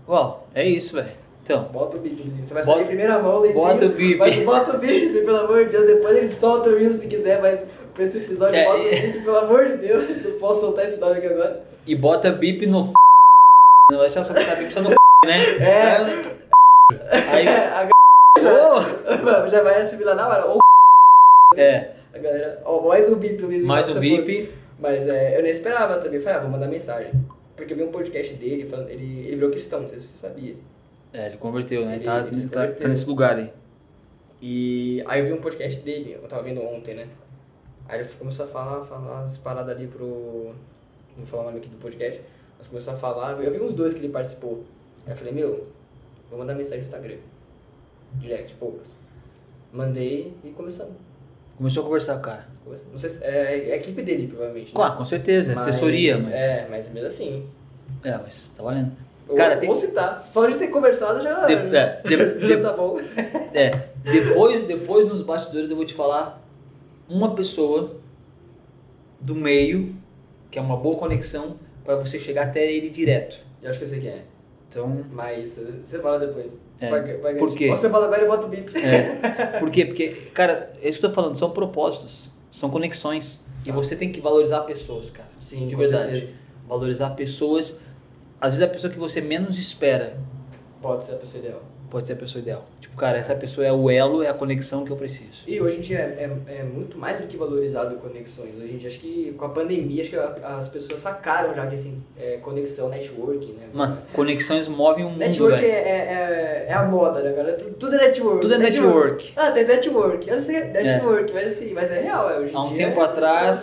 Ó, é isso, velho. Então, Bota o bip. Você vai Bota- sair em primeira mão, bota o bip. Mas bota o bip, pelo amor de Deus. Depois ele solta o Reels se quiser, mas pra esse episódio, É, bota o é. bip, pelo amor de Deus. Não posso soltar esse nome aqui agora. e bota bip no Não vai deixar só botar bip só no né? É. Aí, a Ô! Já vai assimilar na hora. Ou É, a galera. Ó, mais um bip, Luiz. mais um bip. Mas é, eu nem esperava também. Eu falei, ah, vou mandar mensagem. Porque eu vi um podcast dele, falando, ele, ele virou cristão, não sei se você sabia. É, ele converteu, né? Ele- tá, ele tá, tá nesse lugar aí. E aí eu vi um podcast dele, eu tava vendo ontem, né? Aí ele começou a falar, falar umas paradas ali pro. Não vou falar o nome aqui do podcast, mas começou a falar. Eu vi uns dois que ele participou. Aí eu falei, meu, vou mandar mensagem no Instagram. Direct, poucas. Mandei e começamos. Começou a conversar com o cara. Não sei se, é, é a equipe dele, provavelmente. né? Claro, com certeza, é assessoria, mas. É, mas mesmo assim. É, mas tá valendo. Cara, vou tem- citar. Só de ter conversado já. De- é, de- já de- tá bom. É, depois, depois nos bastidores eu vou te falar uma pessoa do meio, que é uma boa conexão, pra você chegar até ele direto. Eu acho que eu sei quem é. Então, Mas eh, você fala depois. É, Vai- vai- por quê? Ou você fala agora e bota o bip. É. Por quê? Porque, cara, é isso que eu tô falando, são propósitos, são conexões. E você tem que valorizar pessoas, cara. Sim, de verdade. certeza. Valorizar pessoas. Às vezes a pessoa que você menos espera Pode ser a pessoa ideal. Pode ser a pessoa ideal. Tipo, cara, essa pessoa é o elo, é a conexão que eu preciso. E hoje em dia é, é, é muito mais do que valorizado conexões. Hoje em dia, acho que com a pandemia, acho que a- as pessoas sacaram já que assim, é conexão, network, né? Mano, conexões movem o mundo, Network é, é, é, é a moda, né, cara? Tudo- é network. Tudo é network. Ah, tem network. Eu sei, network, mas assim, mas é real, é hoje Há um dia tempo é- atrás,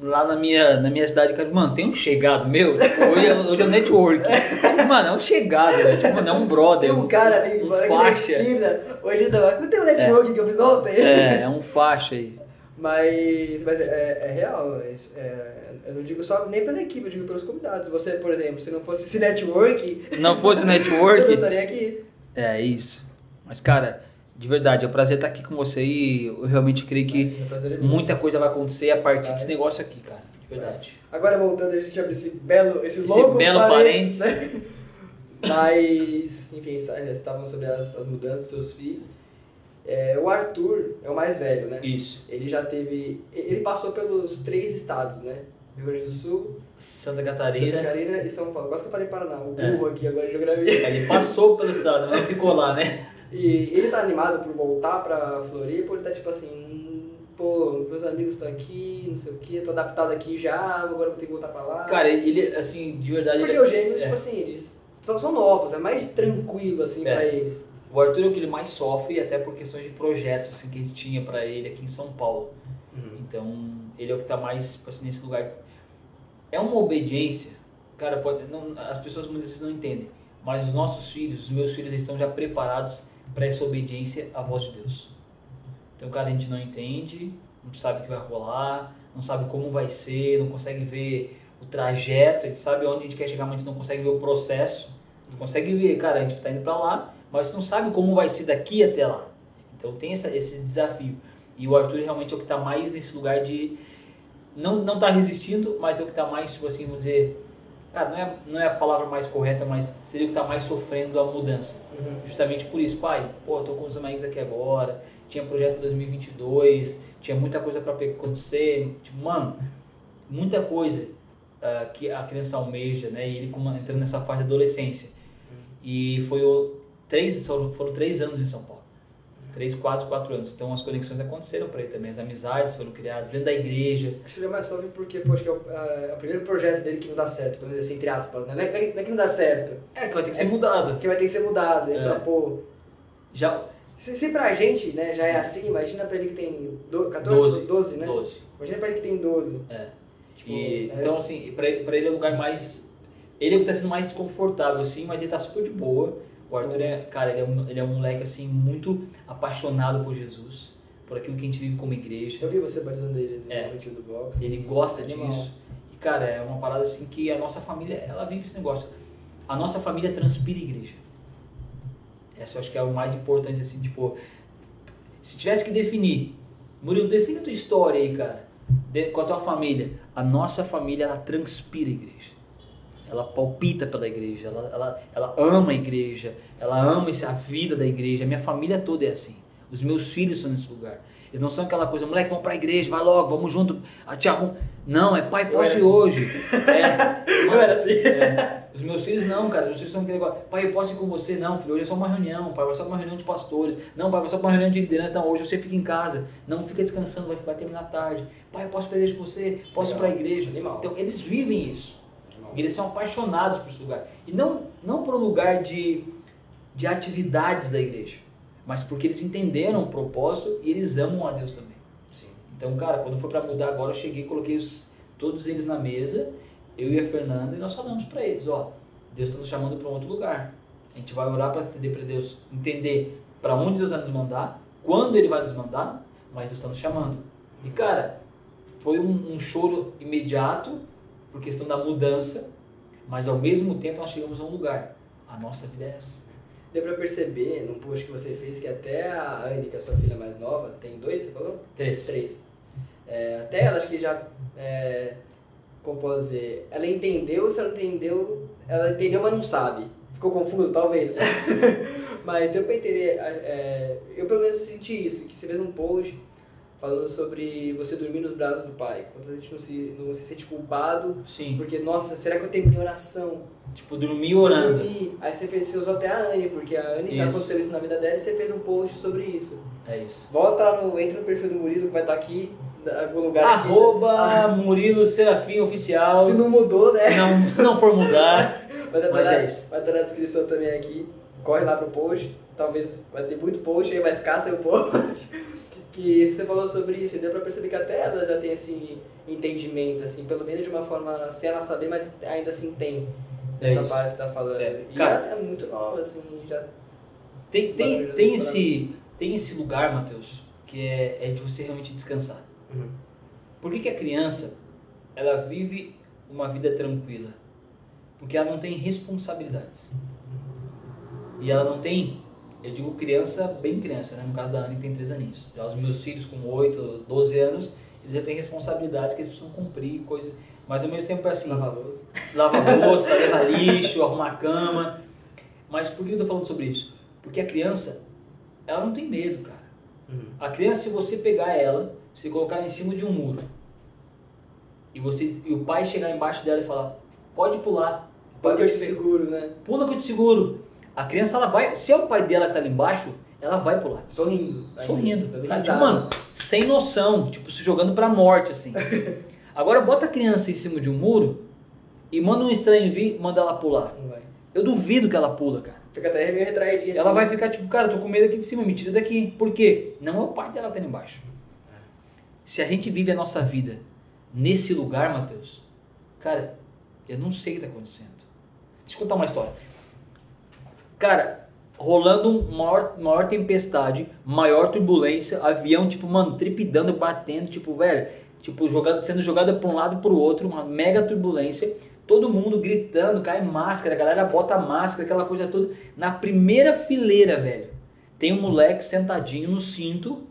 lá na minha, na minha cidade, cara, mano, tem um chegado meu, hoje é, hoje é o network. Tipo, mano, é um chegado, velho. Tipo, mano, é um brother. Tem um cara ali, um mano, faixa. esquina. Hoje não, não tem o network que eu fiz ontem. É, é um faixa aí. Mas, mas é, é real, é é, eu não digo só nem pela equipe, eu digo pelos convidados. Você, por exemplo, se não fosse esse network, Não fosse o você não network. estaria aqui. É isso. Mas, cara, de verdade, é um prazer estar aqui com você e eu realmente creio que é meu. muita coisa vai acontecer a partir desse negócio aqui, cara. De verdade. Agora voltando, a gente abre esse belo, esse, Esse longo belo parênteses, né? Mas, enfim, estavam sobre as, as mudanças dos seus filhos. É, o Arthur é o mais velho, né? Isso. Ele já teve. Ele passou pelos três estados, né? Rio Grande do Sul, Santa Santa Catarina. Catarina e São Paulo. Quase que eu falei Paraná, o É. burro aqui agora de geografia. Ele passou pelo estado, mas ficou lá, né? E ele tá animado por voltar pra Floripa, ele tá tipo assim, pô, meus amigos estão aqui, não sei o que, tô adaptado aqui já, agora vou ter que voltar pra lá. Cara, ele, assim, de verdade. Porque ele- os gêmeos, é. tipo assim, eles são, são novos, é mais tranquilo assim É. pra eles. O Arthur é o que ele mais sofre, até por questões de projetos assim, que gente tinha pra ele aqui em São Paulo. Então, ele é o que tá mais tipo assim, nesse lugar. É uma obediência, cara, pode, não, as pessoas muitas vezes não entendem, mas os nossos filhos, os meus filhos, eles estão já preparados para essa obediência à voz de Deus. Então, cara, a gente não entende, não sabe o que vai rolar, não sabe como vai ser, não consegue ver o trajeto, a gente sabe onde a gente quer chegar, mas a gente não consegue ver o processo. Não consegue ver, cara, a gente tá indo para lá, mas não sabe como vai ser daqui até lá. Então tem essa, esse desafio. E o Arthur realmente é o que tá mais nesse lugar de não não tá resistindo, mas é o que tá mais, tipo assim, vamos dizer, cara, não é, não é a palavra mais correta, mas seria o que tá mais sofrendo a mudança. Uhum. Justamente por isso, pai, pô, tô com os amigos aqui agora, tinha projeto 2022, tinha muita coisa para acontecer, tipo, mano, muita coisa ah, que a criança almeja, né? E ele como entrando nessa fase de adolescência. E foi o, três, foram, foram três anos em São Paulo. Três, quase quatro anos. Então as conexões aconteceram para ele também, as amizades foram criadas dentro da igreja. Acho que ele é mais sofre porque, pô, acho que é o, é o primeiro projeto dele que não dá certo, pelo menos assim, entre aspas, né? Não é, não é que- não é dá certo, É, que vai ter que ser mudado. que vai ter que ser mudado. Ele É. fala, pô, Já, se, se pra gente, né, já é assim, imagina pra ele que tem do, 14, Doze. 12, né? 12. Imagina pra ele que tem 12. É. Tipo, E, é- Então, assim, pra ele, pra ele é o lugar mais. Ele é o que tá sendo mais confortável, assim, mas ele tá super de boa. O Arthur é, cara, ele é, um, ele é um moleque, assim, muito apaixonado por Jesus, por aquilo que a gente vive como igreja. Eu vi você batizando ele no É. do box. Ele gosta Animal. disso. E, cara, é uma parada, assim, que a nossa família, ela vive esse negócio. A nossa família transpira igreja. Essa eu acho que é o mais importante, assim, tipo. Se tivesse que definir, Murilo, define a tua história aí, cara, de- com a tua família. A nossa família, ela transpira igreja. Ela palpita pela igreja, ela, ela, ela ama a igreja, ela ama a vida da igreja. A minha família toda é assim. Os meus filhos são nesse lugar. Eles não são aquela coisa, moleque, vamos pra igreja, vai logo, vamos junto, a tia arrum... Não, é pai, posso ir assim. hoje. É, Eu era assim. é. Os meus filhos não, cara. Os meus filhos são aquele negócio. Pai, eu posso ir com você? Não, filho, hoje é só uma reunião. Pai, vai só uma reunião de pastores. Não, pai, vai só uma reunião de liderança. Não, hoje você fica em casa. Não, fica descansando, vai, vai terminar tarde. Pai, eu posso ir pra igreja com você? Posso ir pra Legal. igreja? Animal. Então, eles vivem isso. Eles são apaixonados por esse lugar. E não, não por um lugar de, de atividades da igreja, mas porque eles entenderam o propósito e eles amam a Deus também. Sim. Então, cara, quando foi pra mudar agora, eu cheguei coloquei os, todos eles na mesa, eu e a Fernanda, e nós falamos pra eles, ó, Deus está nos chamando para um outro lugar. A gente vai orar para entender para Deus, entender para onde Deus vai nos mandar, quando Ele vai nos mandar, mas Deus está nos chamando. E cara, foi um, um choro imediato por questão da mudança, mas ao mesmo tempo nós chegamos a um lugar. A nossa vida é essa. Deu pra perceber num post que você fez que até a Anne, que é a sua filha mais nova, tem dois, você falou? Três. Três. É, até ela acho que já. É, como posso dizer? Ela entendeu, se ela entendeu. Ela entendeu, mas não sabe. Ficou confuso, talvez. Mas deu pra entender. é, eu pelo menos senti isso, que você fez um post falando sobre você dormir nos braços do pai. Quando a gente não se, não se sente culpado, Sim. porque, nossa, será que eu tenho minha oração? Tipo, dormir orando. Dormir. Aí você, fez, você usou até a Anne, porque a Anne Isso. aconteceu isso na vida dela e você fez um post sobre isso. É isso. Volta lá no. Entra no perfil do Murilo que vai estar aqui, em algum lugar aqui. Arroba Murilo Serafim Oficial. Se não mudou, né? Se não, se não for mudar, Vai estar, Mas na, é vai estar na descrição também aqui. Corre lá pro post. Talvez vai ter muito post aí, mas caça o post. Que você falou sobre isso e deu pra perceber que até ela já tem esse entendimento, assim, pelo menos de uma forma sem ela saber, mas ainda assim tem É essa isso. parte que você tá falando. É, E cara- ela é muito nova, assim, já. tem, tem, tem, esse, tem esse lugar, Matheus, que é, é de você realmente descansar. Uhum. Por que, que a criança ela vive uma vida tranquila? Porque ela não tem responsabilidades. E ela não tem, eu digo criança, bem criança, né? No caso da Ana que tem 3 aninhos. Já os meus filhos com 8, 12 anos, eles já têm responsabilidades que eles precisam cumprir, coisas. Mas ao mesmo tempo é assim, Lavar louça. lavar louça, levar lixo, arrumar a cama. Mas por que eu tô falando sobre isso? Porque a criança, ela não tem medo, cara. Uhum. A criança, se você pegar ela, você colocar em cima de um muro, e, você, e o pai chegar embaixo dela e falar, pode pular, Pode que eu te seguro, né? pula que eu te seguro. A criança, ela vai, se é o pai dela que tá ali embaixo, ela vai pular. Sorrindo. Sorrindo. Cara, tipo, mano, sem noção, tipo, se jogando pra morte, assim. Agora bota a criança em cima de um muro e manda um estranho vir, manda ela pular. Eu duvido que ela pula, cara. Fica até meio retraidinha Ela assim. vai ficar tipo, cara, eu tô com medo aqui de cima, me tira daqui. Por quê? Não é o pai dela que tá ali embaixo. Se a gente vive a nossa vida nesse lugar, Matheus, cara, eu não sei o que tá acontecendo. Deixa eu contar uma história. Cara, rolando maior, maior tempestade, maior turbulência, avião, tipo, mano, tripidando, batendo, tipo, velho, tipo, jogado, sendo jogado pra um lado e pro outro, uma mega turbulência, todo mundo gritando, cai máscara, a galera bota máscara, aquela coisa toda. Na primeira fileira, velho, tem um moleque sentadinho no cinto,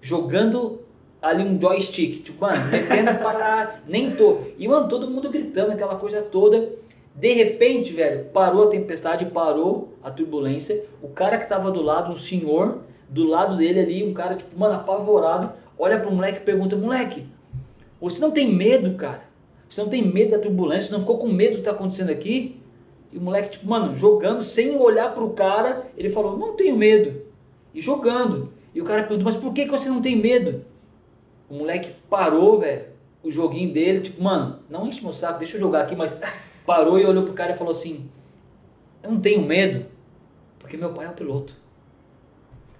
jogando ali um joystick, tipo, mano, metendo para nem tô. E, mano, todo mundo gritando, aquela coisa toda. De repente, velho, parou a tempestade, parou a turbulência. O cara que tava do lado, um senhor, do lado dele ali, um cara, tipo, mano, apavorado, olha pro moleque e pergunta: Moleque, você não tem medo, cara? Você não tem medo da turbulência? Você não ficou com medo do que tá acontecendo aqui? E o moleque, tipo, mano, jogando sem olhar pro cara, ele falou: Não tenho medo. E jogando. E o cara perguntou: Mas por que, que você não tem medo? O moleque parou, velho, o joguinho dele, tipo, mano, não enche meu saco, deixa eu jogar aqui, mas parou e olhou pro cara e falou assim: Eu não tenho medo, porque meu pai é o piloto.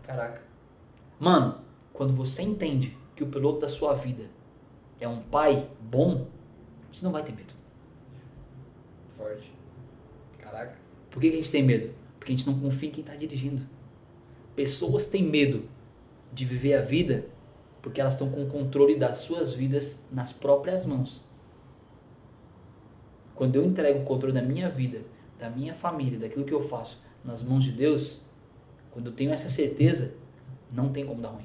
Caraca. Mano, quando você entende que o piloto da sua vida é um pai bom, você não vai ter medo. Forte. Caraca. Por que, que a gente tem medo? Porque a gente não confia em quem está dirigindo. Pessoas têm medo de viver a vida porque elas estão com o controle das suas vidas nas próprias mãos. Quando eu entrego o controle da minha vida, da minha família, daquilo que eu faço nas mãos de Deus, quando eu tenho essa certeza, não tem como dar ruim.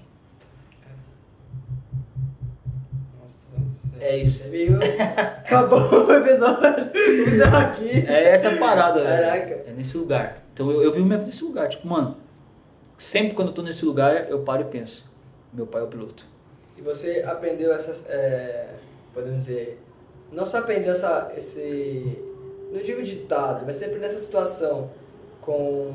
É isso. Meio... Acabou o episódio. Isso aqui. É essa parada, velho. Caraca. É nesse lugar. Então eu, eu vivo minha vida nesse lugar. Tipo, mano, sempre quando eu tô nesse lugar, eu paro e penso: meu pai é o piloto. E você aprendeu essas. É, podemos dizer. Não só aprendeu essa, esse. Não digo ditado, mas você aprendeu essa situação com,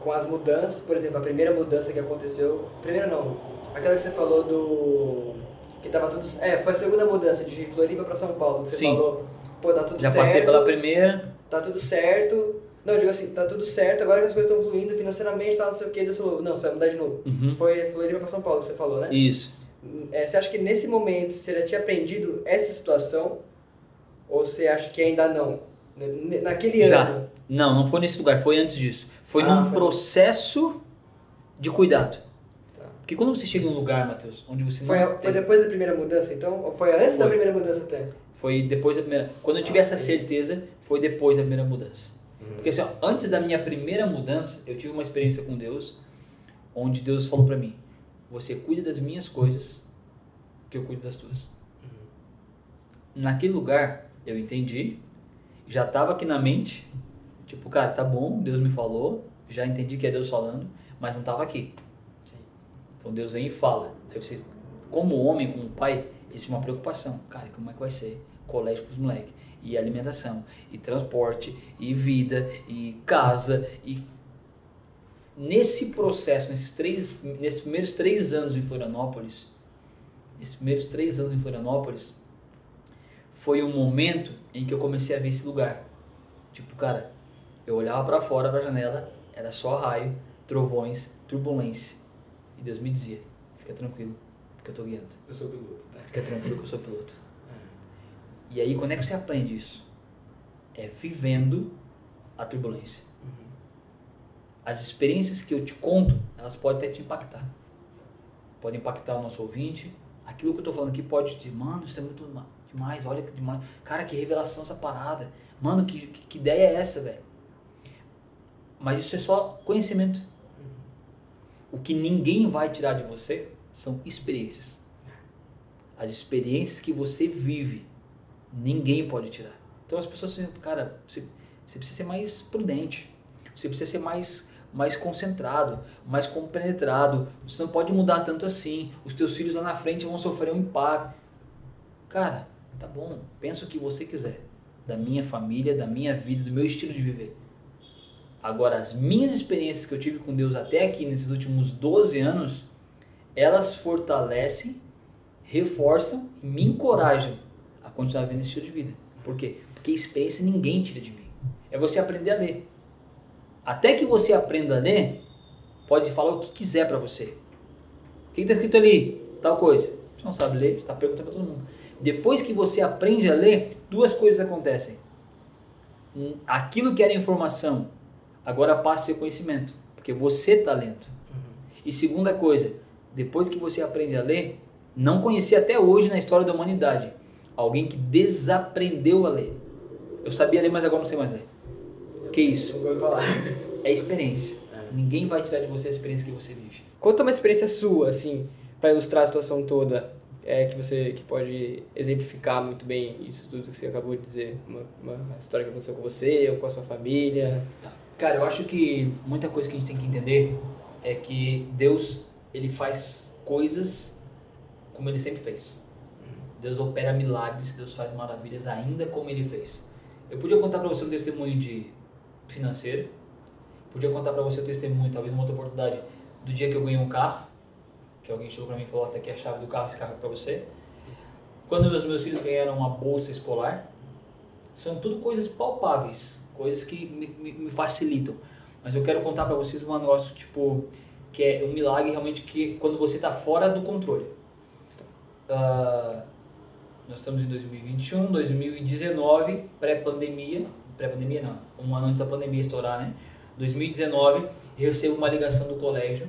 com as mudanças. Por exemplo, a primeira mudança que aconteceu. Primeira não. Aquela que você falou do. Que tava tudo. É, foi a segunda mudança de Floripa pra São Paulo. Que você Sim. falou, pô, tá tudo Já certo. passei pela primeira. Tá tudo certo. Não, eu digo assim, tá tudo certo, agora que as coisas estão fluindo financeiramente, tá não sei o que, Deus falou, não, você vai mudar de novo. Uhum. Foi Floripa pra São Paulo que você falou, né? Isso. É, você acha que nesse momento você já tinha aprendido essa situação? Ou você acha que ainda não? N- Naquele Já. ano? Não, não foi nesse lugar, foi antes disso. Foi Ah, num foi. processo de cuidado. Tá. Porque quando você chega em um lugar, Matheus, onde você Foi, não foi tem- depois da primeira mudança, então? Ou foi antes da Foi. primeira mudança até? Foi depois da primeira. Quando eu tive Ah, essa entendi. certeza, foi depois da primeira mudança. Porque assim, ó, antes da minha primeira mudança, eu tive uma experiência com Deus, onde Deus falou pra mim: Você cuida das minhas coisas, que eu cuido das tuas. Naquele lugar, eu entendi, já estava aqui na mente, Tipo, cara, tá bom, Deus me falou, já entendi que é Deus falando, mas não tava aqui. Então Deus vem e fala. Aí você, como homem, como pai, isso é uma preocupação. Cara, como é que vai ser? Colégio pros moleques. E alimentação, e transporte, e vida, e casa, e nesse processo, nesses, três, nesses primeiros três anos em Florianópolis, nesses primeiros três anos em Florianópolis, foi um momento em que eu comecei a ver esse lugar. Tipo, cara, eu olhava para fora da janela, era só raio, trovões, turbulência. E Deus me dizia: fica tranquilo, porque eu tô guiando. Eu sou piloto, tá? Fica tranquilo que eu sou piloto. E aí, quando é que você aprende isso? É vivendo a turbulência. As experiências que eu te conto, elas podem até te impactar. Podem impactar o nosso ouvinte. Aquilo que eu tô falando aqui pode te, mano, isso é muito demais, olha que demais. Cara, que revelação essa parada. Mano, que, que, ideia é essa, velho? Mas isso é só conhecimento. O que ninguém vai tirar de você são experiências. As experiências que você vive, ninguém pode tirar. Então as pessoas dizem, cara, você, você precisa ser mais prudente. Você precisa ser mais, mais concentrado, mais compenetrado. Você não pode mudar tanto assim. Os teus filhos lá na frente vão sofrer um impacto. Cara, tá bom. Pensa o que você quiser. Da minha família, da minha vida, do meu estilo de viver. Agora, as minhas experiências que eu tive com Deus até aqui, nesses últimos 12 anos, elas fortalecem, reforçam e me encorajam a continuar vivendo esse estilo de vida. Por quê? Porque experiência ninguém tira de mim. É você aprender a ler. Até que você aprenda a ler, pode falar o que quiser pra você. O que está escrito ali? Tal coisa. Você não sabe ler, você está perguntando para todo mundo. Depois que você aprende a ler, duas coisas acontecem. Aquilo que era informação, agora passa a ser conhecimento, porque você está lendo. E segunda coisa, depois que você aprende a ler, não conheci até hoje na história da humanidade alguém que desaprendeu a ler. Eu sabia ler, mas agora não sei mais ler. Que isso? É experiência. Ninguém vai tirar de você a experiência que você vive. Conta uma experiência sua, assim, pra ilustrar a situação toda, é, que você que pode exemplificar muito bem isso tudo que você acabou de dizer. Uma, uma história que aconteceu com você ou com a sua família. Cara, eu acho que muita coisa que a gente tem que entender é que Deus, ele faz coisas como ele sempre fez. Deus opera milagres, Deus faz maravilhas ainda como ele fez. Eu podia contar para você um testemunho de financeiro, podia contar para você um testemunho, talvez uma outra oportunidade, do dia que eu ganhei um carro, que alguém chegou para mim e falou, até aqui a chave do carro, esse carro é para você. Quando meus, meus filhos ganharam uma bolsa escolar, são tudo coisas palpáveis, coisas que me, me, me facilitam. Mas eu quero contar para vocês um negócio, tipo, que é um milagre realmente que quando você está fora do controle. Ah, nós estamos em 2021, 2019, pré-pandemia, pré-pandemia não, um ano antes da pandemia estourar, né? 2019, eu recebo uma ligação do colégio,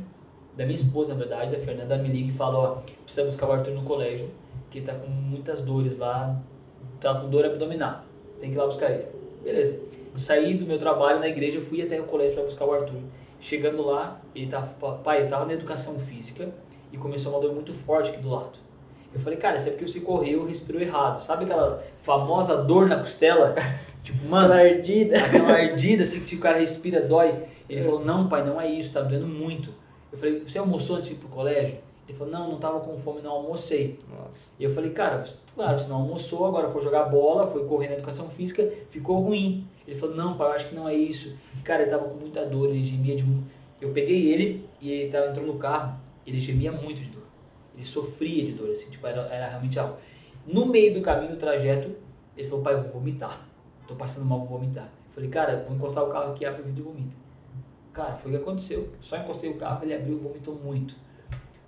da minha esposa, na verdade, da Fernanda, me liga e fala, ó, precisa buscar o Arthur no colégio, que ele tá com muitas dores lá, tá com dor abdominal, tem que ir lá buscar ele. Beleza. Saí do meu trabalho na igreja, fui até o colégio para buscar o Arthur. Chegando lá, ele tava, pai, ele tava na educação física e começou uma dor muito forte aqui do lado. Eu falei, cara, isso é porque você correu, respirou errado. Sabe aquela famosa dor na costela? Tipo, mano, Aquela ardida. aquela ardida assim que se o cara respira dói. Ele falou, não, pai, não é isso, tá doendo muito. Eu falei, você almoçou antes de ir pro colégio? Ele falou, não, não tava com fome, não almocei. Nossa. E eu falei, cara, claro, você não almoçou, agora foi jogar bola, foi correr na educação física, ficou ruim. Ele falou, não, pai, eu acho que não é isso. E, cara, ele tava com muita dor, ele gemia de Eu peguei ele e ele tava, entrou no carro, ele gemia muito de dor. Ele sofria de dor, assim, tipo, era, era realmente algo. No meio do caminho, do trajeto, ele falou, pai, eu vou vomitar. Tô passando mal, vou vomitar. Eu falei, cara, vou encostar o carro aqui, abre o vidro e vomita. Cara, foi o que aconteceu. Só encostei o carro, ele abriu e vomitou muito.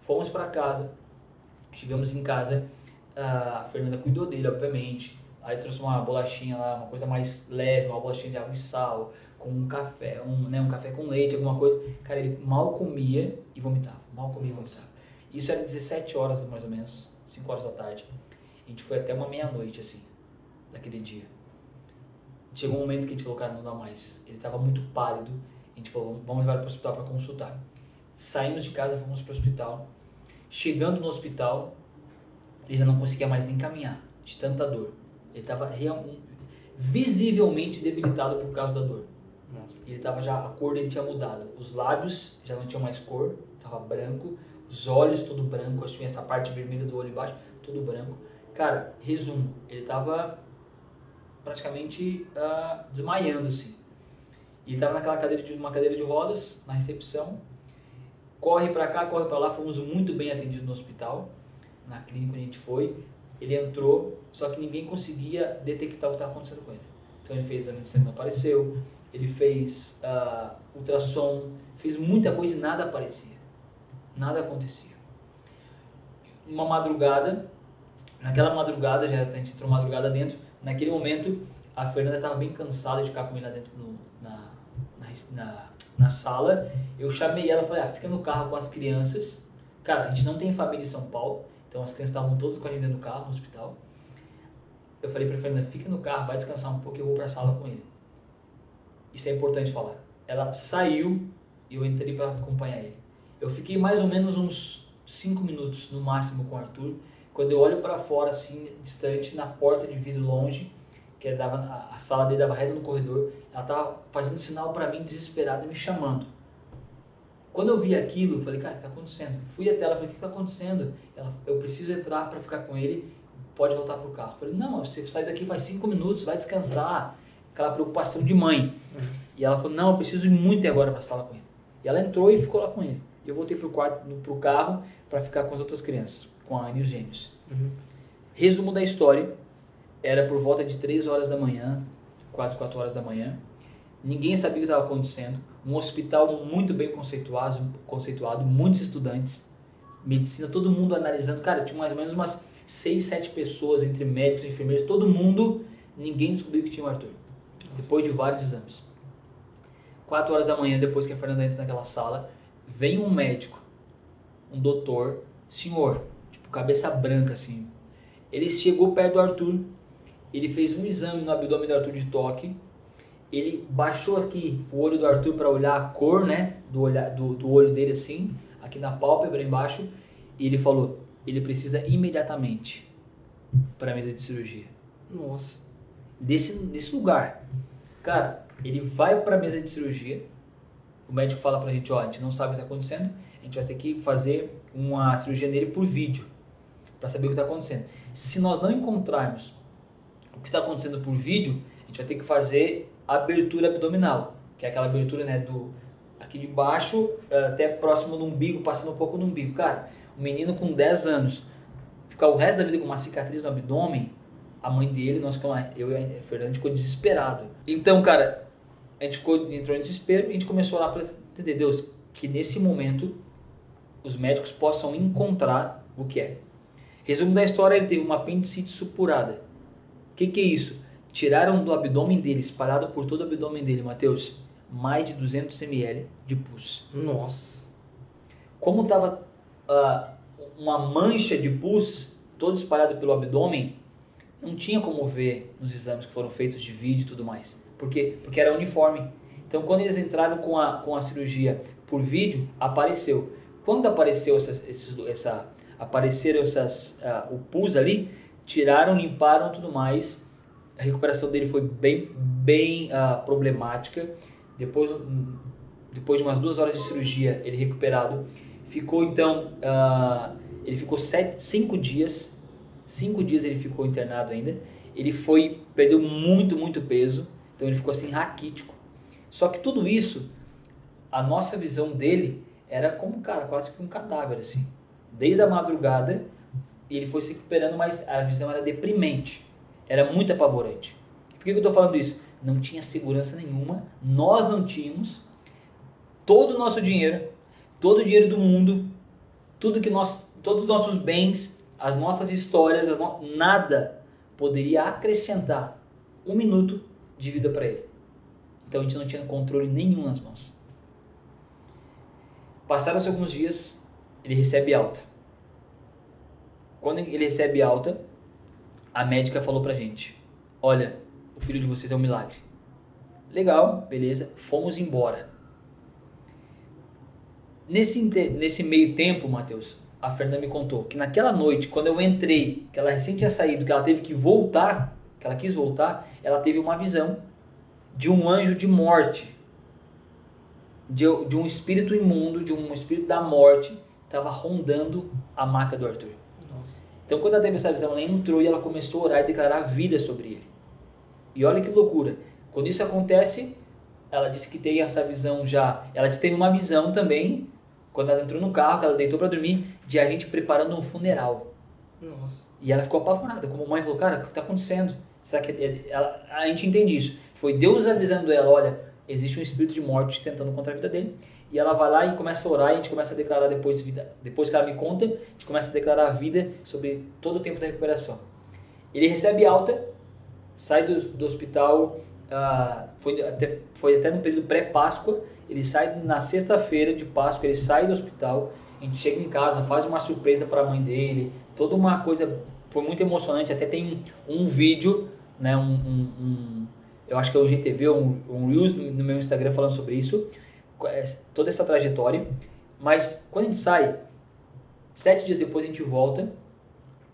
Fomos para casa, chegamos em casa, a Fernanda cuidou dele, obviamente. Aí trouxe uma bolachinha lá, uma coisa mais leve, uma bolachinha de água e sal, com um café, um, né, um café com leite, alguma coisa. Cara, ele mal comia e vomitava, mal comia e vomitava. Isso era 17 horas mais ou menos, 5 horas da tarde. A gente foi até uma meia-noite, assim, daquele dia. Chegou um momento que a gente falou, cara, não dá mais. Ele estava muito pálido. A gente falou, vamos levar para o hospital para consultar. Saímos de casa, fomos para o hospital. Chegando no hospital, ele já não conseguia mais nem caminhar, de tanta dor. Ele estava visivelmente debilitado por causa da dor. Nossa. Ele tava já, a cor dele tinha mudado. Os lábios já não tinham mais cor, tava branco. Os olhos tudo branco, acho que essa parte vermelha do olho embaixo, tudo branco. Cara, resumo, ele tava praticamente ah, desmaiando assim. E ele tava naquela cadeira de uma cadeira de rodas na recepção. Corre pra cá, corre pra lá, fomos muito bem atendidos no hospital, na clínica onde a gente foi. Ele entrou, só que ninguém conseguia detectar o que estava acontecendo com ele. Então ele fez de sangue, não apareceu. Ele fez ah, ultrassom, fez muita coisa e nada aparecia. Nada acontecia. Uma madrugada, naquela madrugada, já a gente entrou madrugada dentro, naquele momento a Fernanda estava bem cansada de ficar com ele lá dentro no- na, na, sala. Eu chamei ela e falei, ah, fica no carro com as crianças. Cara, a gente não tem família em São Paulo, então as crianças estavam todas com a gente do carro, no hospital. Eu falei pra Fernanda, fica no carro, vai descansar um pouco eu vou pra sala com ele. Isso é importante falar. Ela saiu e eu entrei para acompanhar ele. Eu fiquei mais ou menos uns 5 minutos no máximo com o Arthur. Quando eu olho para fora, assim, distante, na porta de vidro longe, que dava, a, a sala dele dava reto no corredor, ela tava fazendo sinal para mim, desesperada, me chamando. Quando eu vi aquilo, eu falei, cara, o que tá acontecendo? Fui até ela, falei, o que tá acontecendo? Ela, eu preciso entrar para ficar com ele, pode voltar pro carro. Eu falei, não, você sai daqui faz 5 minutos, vai descansar. Aquela preocupação de mãe. E ela falou, não, eu preciso ir muito agora pra sala com ele. E ela entrou e ficou lá com ele. Eu voltei pro quarto, no- pro carro para ficar com as outras crianças, com a Anne e os gêmeos. Uhum. Resumo da história, era por volta de 3 horas da manhã, quase 4 horas da manhã. Ninguém sabia o que estava acontecendo. Um hospital muito bem conceituado, conceituado, muitos estudantes, medicina, todo mundo analisando. Cara, tinha mais ou menos umas 6, 7 pessoas, entre médicos e enfermeiros, todo mundo, ninguém descobriu que tinha o Arthur. Depois de vários exames. 4 horas da manhã, depois que a Fernanda entra naquela sala, vem um médico, um doutor, senhor, tipo cabeça branca assim. Ele chegou perto do Arthur, ele fez um exame no abdômen do Arthur de toque, ele baixou aqui o olho do Arthur para olhar a cor, né, do, olhar, do, do olho dele assim, aqui na pálpebra embaixo, e ele falou, ele precisa imediatamente para a mesa de cirurgia Nossa. desse, desse lugar. Cara, ele vai para a mesa de cirurgia. O médico fala pra gente, ó, a gente não sabe o que tá acontecendo, a gente vai ter que fazer uma cirurgia nele por vídeo para saber o que tá acontecendo. Se nós não encontrarmos o que tá acontecendo por vídeo, a gente vai ter que fazer abertura abdominal, que é aquela abertura, né, do aqui de baixo eh, até próximo do umbigo, passando um pouco no umbigo. Cara, um menino com 10 anos ficar o resto da vida com uma cicatriz no abdômen, a mãe dele, nós ficamos, eu e a Fernanda, a ficou desesperado. Então, cara, a gente ficou, entrou em desespero e a gente começou lá para entender, Deus, que nesse momento os médicos possam encontrar o que é. Resumo da história, ele teve uma apendicite supurada. O que, que é isso? Tiraram do abdômen dele, espalhado por todo o abdômen dele, Mateus, mais de 200 ml de pus. Nossa. Como estava uma mancha de pus todo espalhado pelo abdômen, não tinha como ver nos exames que foram feitos de vídeo e tudo mais. Por quê? Porque era uniforme. Então, quando eles entraram com a, com a cirurgia por vídeo, apareceu. Quando apareceu essas, esses, essa, apareceram essas, ah, o pus ali, tiraram, limparam tudo mais. A recuperação dele foi bem, bem ah, problemática. Depois, depois de umas duas horas de cirurgia, ele recuperado. Ficou então, ah, ele ficou sete, cinco dias, cinco dias ele ficou internado ainda. Ele foi, perdeu muito, muito peso, então ele ficou assim raquítico. Só que tudo isso, a nossa visão dele era como, cara, quase que um cadáver, assim. Desde a madrugada, ele foi se recuperando, mas a visão era deprimente. Era muito apavorante. Por que, que eu tô falando isso? Não tinha segurança nenhuma, nós não tínhamos todo o nosso dinheiro, todo o dinheiro do mundo, tudo que nós, todos os nossos bens, as nossas histórias, as no- nada poderia acrescentar um minuto de vida para ele. Então a gente não tinha controle nenhum nas mãos. Passaram-se alguns dias, ele recebe alta. Quando ele recebe alta, a médica falou pra gente: Olha, o filho de vocês é um milagre. Legal, beleza, fomos embora. Nesse, nesse meio tempo, Matheus, a Fernanda me contou que naquela noite, quando eu entrei, que ela recém tinha saído, que ela teve que voltar, que ela quis voltar, ela teve uma visão de um anjo de morte de, de um espírito imundo, de um espírito da morte, estava rondando a maca do Arthur. Então, quando teve essa visão, ela entrou e ela começou a orar e declarar vida sobre ele. E olha que loucura. Quando isso acontece, ela disse que tem essa visão já. Ela disse que teve uma visão também, quando ela entrou no carro, que ela deitou para dormir, de a gente preparando um funeral. Nossa. E ela ficou apavorada. Como mãe falou, cara, o que está acontecendo? Será que é- ela, a gente entende isso? Foi Deus avisando ela, olha, existe um espírito de morte tentando contra a vida dele. E ela vai lá e começa a orar e a gente começa a declarar depois vida. Depois que ela me conta, a gente começa a declarar a vida sobre todo o tempo da recuperação. Ele recebe alta, sai do, do hospital, ah, foi, até, foi até no período pré-Páscoa, ele sai na sexta-feira de Páscoa, ele sai do hospital, a gente chega em casa, faz uma surpresa para a mãe dele, toda uma coisa, foi muito emocionante, até tem um, vídeo, né, um, um- um- eu acho que é o GTV, um, um Reels no meu Instagram falando sobre isso, toda essa trajetória, mas quando a gente sai, sete dias depois a gente volta,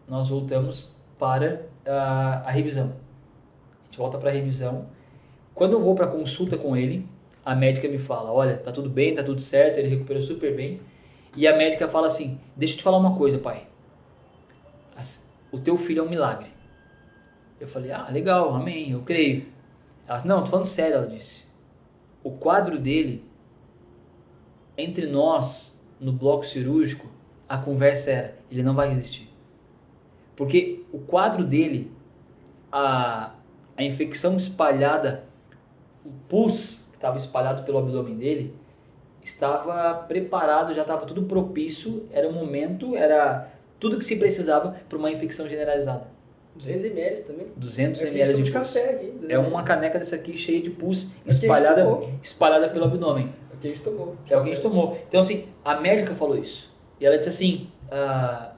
nós voltamos para ah, a revisão. A gente volta para a revisão. Quando eu vou para consulta com ele, a médica me fala: Olha, tá tudo bem, tá tudo certo, ele recuperou super bem. E a médica fala assim: Deixa eu te falar uma coisa, pai. O teu filho é um milagre. Eu falei: Ah, legal, amém, eu creio. Ela Não, tô falando sério, ela disse. O quadro dele, entre nós, no bloco cirúrgico, a conversa era: Ele não vai resistir. Porque o quadro dele, a, a infecção espalhada, o pus que estava espalhado pelo abdômen dele, estava preparado, já estava tudo propício, era o momento, era tudo que se precisava para uma infecção generalizada. 200 ml também. 200 Aqui a gente ml de de pus. café aqui. 200 É uma caneca dessa aqui cheia de pus espalhada, espalhada pelo abdômen. Aqui a gente tomou. É que a gente tomou. Então, assim, a médica falou isso. E ela disse assim: ah,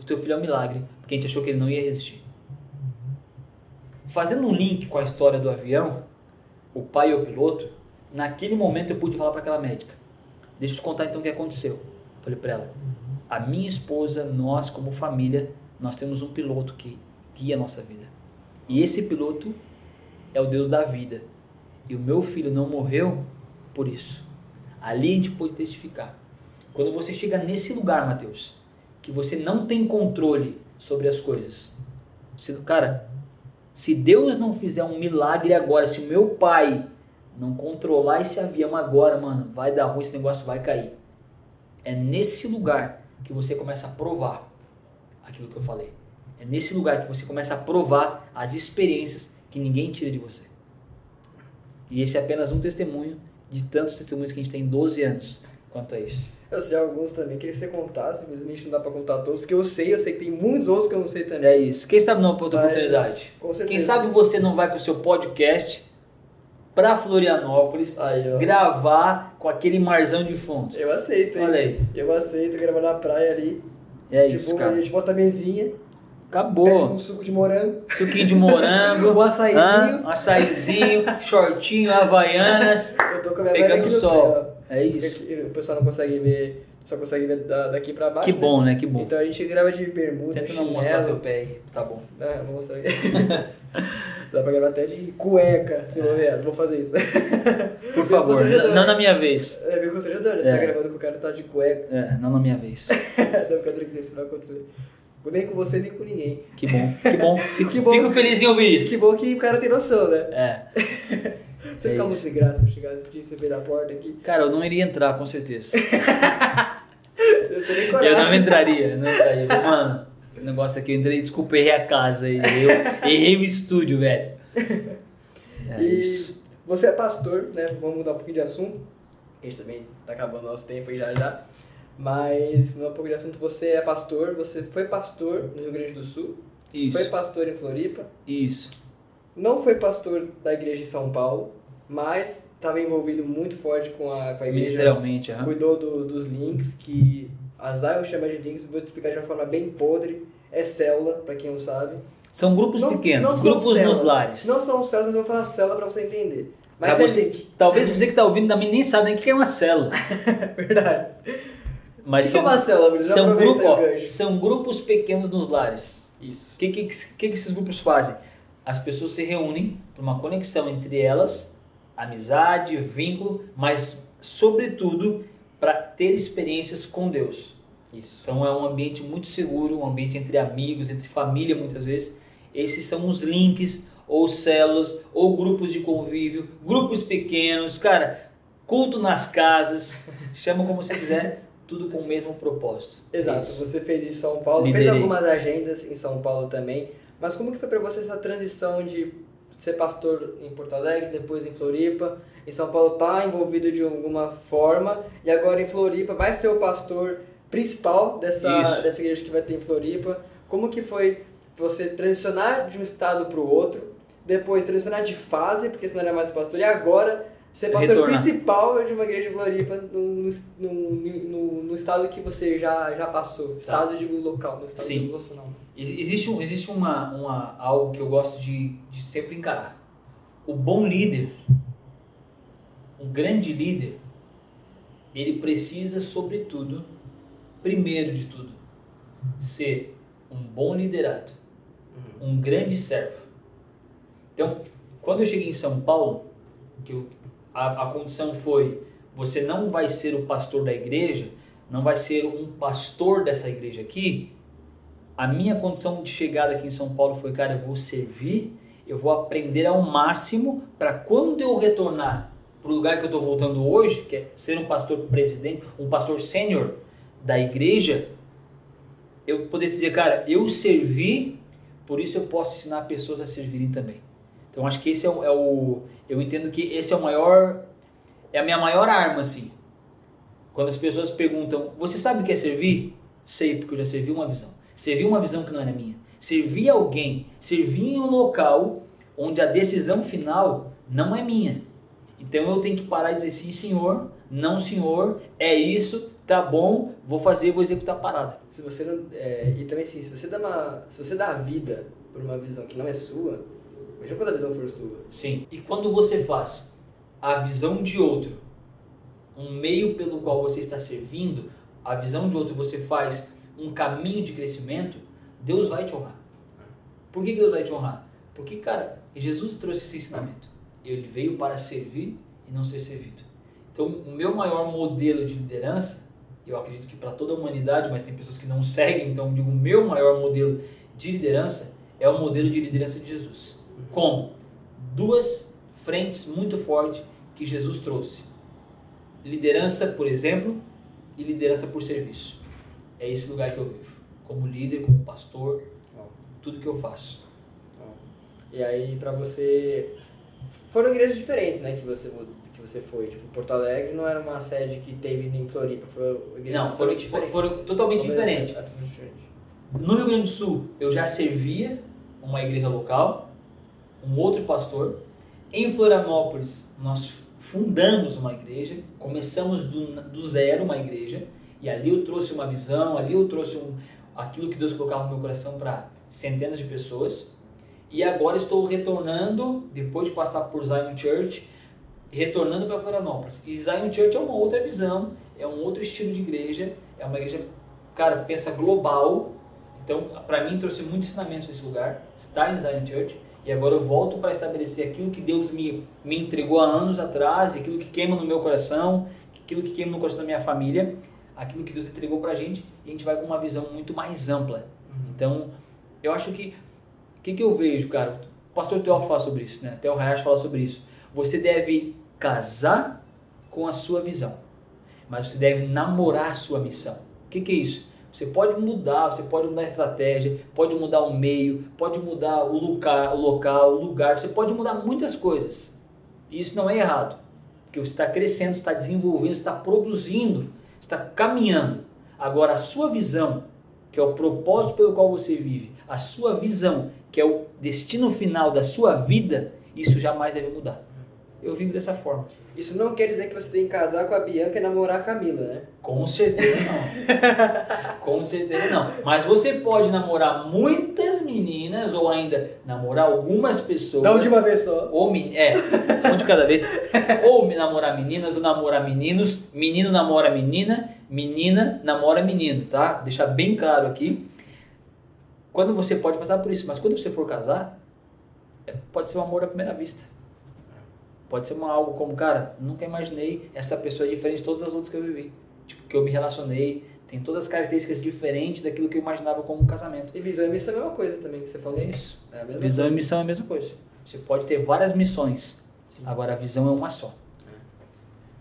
o teu filho é um milagre, porque a gente achou que ele não ia resistir. Fazendo um link com a história do avião, o pai e o piloto, naquele momento eu pude falar para aquela médica: Deixa eu te contar então o que aconteceu. Falei para ela: A minha esposa, nós como família, nós temos um piloto que guia a nossa vida. E esse piloto é o Deus da vida. E o meu filho não morreu por isso. Ali a gente testificar. Quando você chega nesse lugar, Mateus, que você não tem controle sobre as coisas. Se, cara, se Deus não fizer um milagre agora, se o meu pai não controlar esse avião agora, mano, vai dar ruim, esse negócio vai cair. É nesse lugar que você começa a provar aquilo que eu falei. É nesse lugar que você começa a provar as experiências que ninguém tira de você. E esse é apenas um testemunho de tantos testemunhos que a gente tem em 12 anos quanto a isso. Eu sei alguns também, queria que você contasse, infelizmente não dá pra contar todos, que eu sei, eu sei que tem muitos outros que eu não sei também. É isso. Quem sabe não outra Mas, oportunidade? Com certeza. Quem sabe você não vai com o seu podcast pra Florianópolis Aí, gravar com aquele marzão de fundo. Eu aceito, hein? Olha aí. Eu aceito gravar na praia ali. É de isso, cara. A gente bota a mesinha, Acabou. um suco de morango. Suquinho de morango. Um açaizinho. Um açaizinho, shortinho, havaianas. Eu tô com a minha Pegando sol. pé. É isso. O pessoal não consegue ver, só consegue ver da- daqui pra baixo. Que né? bom, né? Que bom. Então a gente grava de bermuda, Tenta não chinelo. mostrar teu pé aí. Tá bom. Não, eu vou mostrar aqui. Dá pra gravar até de cueca, se eu ver. Vou fazer isso. Por favor, constrangedor. não na minha vez. É meio constrangedor, né? Você É. tá gravando com o cara tá de cueca. É, não na minha vez. não, fica tranquilo, isso não vai acontecer. Nem com você, nem com ninguém. Que bom, que bom. Fico, Que bom. fico feliz em ouvir isso. Que bom que o cara tem noção, né? É. Você É fica muito isso. sem graça, eu chegar esse dia, você ver na porta aqui. Cara, eu não iria entrar, com certeza. Eu tenho nem coragem. Eu não entraria, não entraria. Mano, o negócio aqui, eu entrei, desculpa, errei a casa aí. Eu errei o estúdio, velho. É e isso. você é pastor, né? Vamos mudar um pouquinho de assunto. A gente também tá acabando o nosso tempo aí já já. Mas, mudar um pouco de assunto, você é pastor, você foi pastor no Rio Grande do Sul, foi Isso, pastor em Floripa, isso. não foi pastor da igreja de São Paulo, mas estava envolvido muito forte com a, com a igreja. Ministerialmente, aham. Cuidou do- dos links, que a Zion chama de links, vou te explicar de uma forma bem podre. É célula, pra quem não sabe. São grupos Não- pequenos, não grupos células. nos lares. Não são células, mas eu vou falar célula pra você entender. Mas Pra é você- link. Talvez você que tá ouvindo também nem sabe nem o que é uma célula. Verdade. Mas que, que é são, célula, são, grupo, ó, são grupos pequenos nos lares. Isso. O que, que, que, que esses grupos fazem? As pessoas se reúnem para uma conexão entre elas amizade, vínculo, mas sobretudo para ter experiências com Deus. Isso. Então é um ambiente muito seguro, um ambiente entre amigos, entre família muitas vezes. Esses são os links, ou células, ou grupos de convívio, grupos pequenos, cara, culto nas casas, chama como você quiser, tudo com o mesmo propósito. Exato. Isso. Você fez em São Paulo, Liderei. fez algumas agendas em São Paulo também. Mas como que foi para você essa transição de ser pastor em Porto Alegre, depois em Floripa? Em São Paulo tá envolvido de alguma forma e agora em Floripa vai ser o pastor principal dessa Isso. dessa igreja que vai ter em Floripa. Como que foi você transicionar de um estado para o outro, depois transicionar de fase, porque senão era mais pastor, e agora ser pastor Retornar. principal de uma igreja de Floripa no, no, no, no estado que você já, já passou, estado de local, no estado Sim. devocional. Ex- Existe, um, existe uma, uma, algo que eu gosto de, de sempre encarar. O bom líder, um grande líder, ele precisa, sobretudo, primeiro de tudo, ser um bom liderado, um grande servo. Então, quando eu cheguei em São Paulo, que eu- a, a condição foi: você não vai ser o pastor da igreja, não vai ser um pastor dessa igreja aqui, a minha condição de chegada aqui em São Paulo foi, cara, eu vou servir, eu vou aprender ao máximo para quando eu retornar para o lugar que eu estou voltando hoje, que é ser um pastor presidente, um pastor sênior da igreja, eu poder dizer, cara, eu servi, por isso eu posso ensinar pessoas a servirem também. Então acho que esse é o, é o eu entendo que esse é o maior, é a minha maior arma, assim. Quando as pessoas perguntam, você sabe o que é servir? Sei, porque eu já servi uma visão. Servi uma visão que não era minha. Servi alguém, servi em um local onde a decisão final não é minha. Então eu tenho que parar e dizer sim, senhor, não, senhor, é isso, tá bom, vou fazer, vou executar a parada. Se você não, é, e também assim, se você dá uma, se você dá a vida por uma visão que não é sua, mesmo quando a visão for sua, Sim. E quando você faz a visão de outro, um meio pelo qual você está servindo, a visão de outro você faz um caminho de crescimento, Deus vai te honrar. Por que Deus vai te honrar? Porque, cara, Jesus trouxe esse ensinamento. Ele veio para servir e não ser servido. Então, o meu maior modelo de liderança, eu acredito que para toda a humanidade, mas tem pessoas que não seguem, então digo, o meu maior modelo de liderança é o modelo de liderança de Jesus. Como? Duas frentes muito fortes que Jesus trouxe. Liderança, por exemplo, e liderança por serviço. É esse lugar que eu vivo. Como líder, como pastor, tudo que eu faço. e aí pra você, foram igrejas diferentes, né, que você que você foi, tipo Porto Alegre não era uma sede que teve em Floripa, foi uma igreja Não, foram, totalmente foram, foram totalmente diferentes. diferente. No Rio Grande do Sul, eu já servia uma igreja local, um outro pastor. Em Florianópolis, nós fundamos uma igreja, começamos do, do zero uma igreja, e ali eu trouxe uma visão, ali eu trouxe um, aquilo que Deus colocava no meu coração para centenas de pessoas. E agora estou retornando, depois de passar por Zion Church, retornando para Florianópolis. E Zion Church é uma outra visão, é um outro estilo de igreja, é uma igreja, cara, pensa global. Então, para mim, trouxe muitos ensinamentos nesse lugar, estar em Zion Church. E agora eu volto para estabelecer aquilo que Deus me, me entregou há anos atrás, aquilo que queima no meu coração, aquilo que queima no coração da minha família, aquilo que Deus entregou para a gente, e a gente vai com uma visão muito mais ampla. Então, eu acho que o que, que eu vejo, cara? O pastor Theo fala sobre isso, né? Theo Hayashi fala sobre isso. Você deve casar com a sua visão, mas você deve namorar a sua missão. O que, que é isso? Você pode mudar, você pode mudar a estratégia, pode mudar o meio, pode mudar o lugar, o local, o lugar, você pode mudar muitas coisas. E isso não é errado, porque você está crescendo, está desenvolvendo, está produzindo, está caminhando. Agora, a sua visão, que é o propósito pelo qual você vive, a sua visão, que é o destino final da sua vida, isso jamais deve mudar. Eu vivo dessa forma. Isso não quer dizer que você tem que casar com a Bianca e namorar a Camila, né? Com certeza não. Com certeza não. Mas você pode namorar muitas meninas ou ainda namorar algumas pessoas. Não de uma vez só. Ou é, um de cada vez. Ou namorar meninas ou namorar meninos. Menino namora menina, menina namora menino, tá? Deixar bem claro aqui. Quando você pode passar por isso, mas quando você for casar, é- pode ser um amor à primeira vista. Pode ser uma, algo como, cara, nunca imaginei essa pessoa é diferente de todas as outras que eu vivi. Tipo, que eu me relacionei, tem todas as características diferentes daquilo que eu imaginava como um casamento. E visão e missão é a mesma coisa também que você falou. É isso. É a mesma Visão coisa. e missão é a mesma coisa. Você pode ter várias missões, Sim. agora a visão é uma só.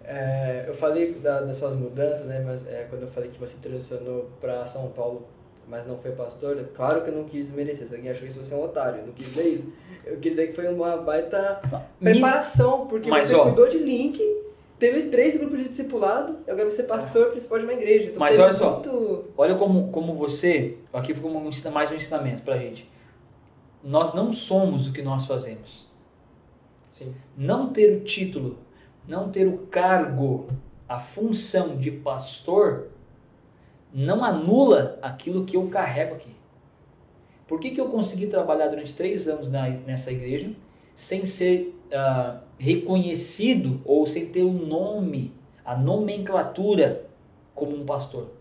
É, eu falei da- das suas mudanças, né? Mas é, quando eu falei que você transicionou para São Paulo, mas não foi pastor, claro que eu não quis desmerecer. Se alguém achou isso, você é um otário. Eu não quis dizer isso. Eu quis dizer que foi uma baita preparação, porque Mas, você ó- cuidou de link, teve três grupos de discipulado, e agora você é pastor principal de uma igreja. Então Mas olha só. muito- Olha como, como você, aqui ficou um mais um ensinamento pra gente. Nós não somos o que nós fazemos. Sim. Não ter o título, não ter o cargo, a função de pastor, não anula aquilo que eu carrego aqui. Por que, que eu consegui trabalhar durante três anos na, nessa igreja sem ser ah, reconhecido ou sem ter o nome, a nomenclatura como um pastor?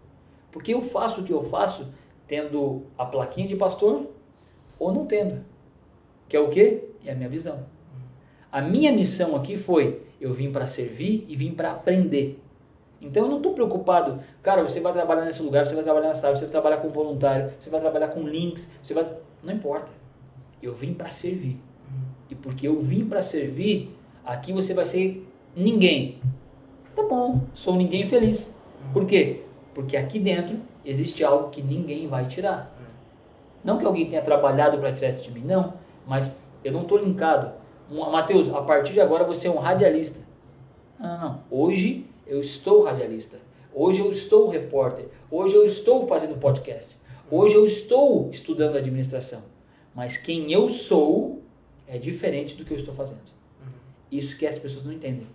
Porque eu faço o que eu faço tendo a plaquinha de pastor ou não tendo. Que é o quê? É a minha visão. A minha missão aqui foi: eu vim para servir e vim para aprender. Então eu não estou preocupado, cara, você vai trabalhar nesse lugar, você vai trabalhar nessa área, você vai trabalhar com voluntário, você vai trabalhar com links, você vai. Não importa. Eu vim para servir. E porque eu vim para servir, aqui você vai ser ninguém. Tá bom, sou ninguém feliz. Por quê? Porque aqui dentro existe algo que ninguém vai tirar. Não que alguém tenha trabalhado para tirar isso de mim, não. Mas eu não estou linkado. Mateus, a partir de agora você é um radialista. Não, não, não. Hoje eu estou radialista. Hoje eu estou repórter. Hoje eu estou fazendo podcast. Hoje eu estou estudando administração. Mas quem eu sou é diferente do que eu estou fazendo. Isso que as pessoas não entendem.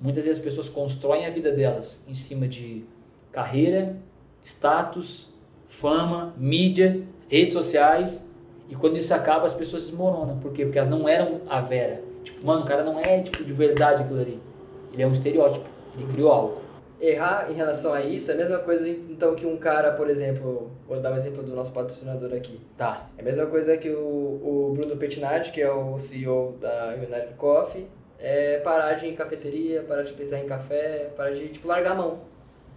Muitas vezes as pessoas constroem a vida delas em cima de carreira, status, fama, mídia, redes sociais. E quando isso acaba, as pessoas desmoronam. Por quê? Porque elas não eram a Vera. Tipo, mano, o cara não é tipo de verdade aquilo ali. Ele é um estereótipo. Ele criou algo. Errar em relação a isso é a mesma coisa então que um cara, por exemplo, vou dar um exemplo do nosso patrocinador aqui. Tá. É a mesma coisa que o, o Bruno Pettinati, que é o CEO da United Coffee, é parar de ir em cafeteria, parar de pensar em café, parar de tipo, largar a mão.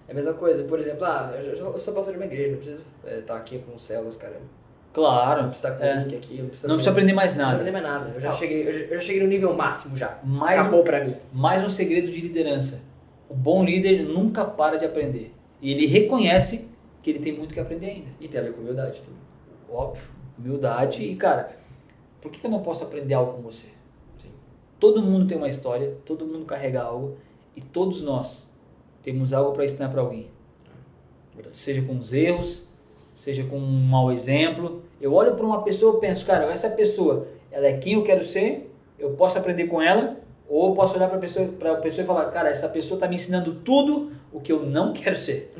É a mesma coisa, por exemplo, ah, eu, eu sou pastor de uma igreja, não preciso estar aqui com os células, cara. Não Claro. precisa estar com É. o link aqui, não precisa, Não precisa aprender mais Não nada. precisa aprender mais nada. Eu já, Não. cheguei, eu, já, eu já cheguei no nível máximo já. Mais Acabou um, pra mim. mais um segredo de liderança. O bom líder nunca para de aprender. E ele reconhece que ele tem muito que aprender ainda. E tem a ver com humildade também. Óbvio. Humildade. E, cara, por que eu não posso aprender algo com você? Sim. Todo mundo tem uma história, todo mundo carrega algo. E todos nós temos algo para ensinar para alguém. Seja com os erros, seja com um mau exemplo. Eu olho para uma pessoa e penso, cara, essa pessoa, ela é quem eu quero ser, eu posso aprender com ela, ou posso olhar para a pessoa, pra pessoa e falar, cara, essa pessoa está me ensinando tudo o que eu não quero ser.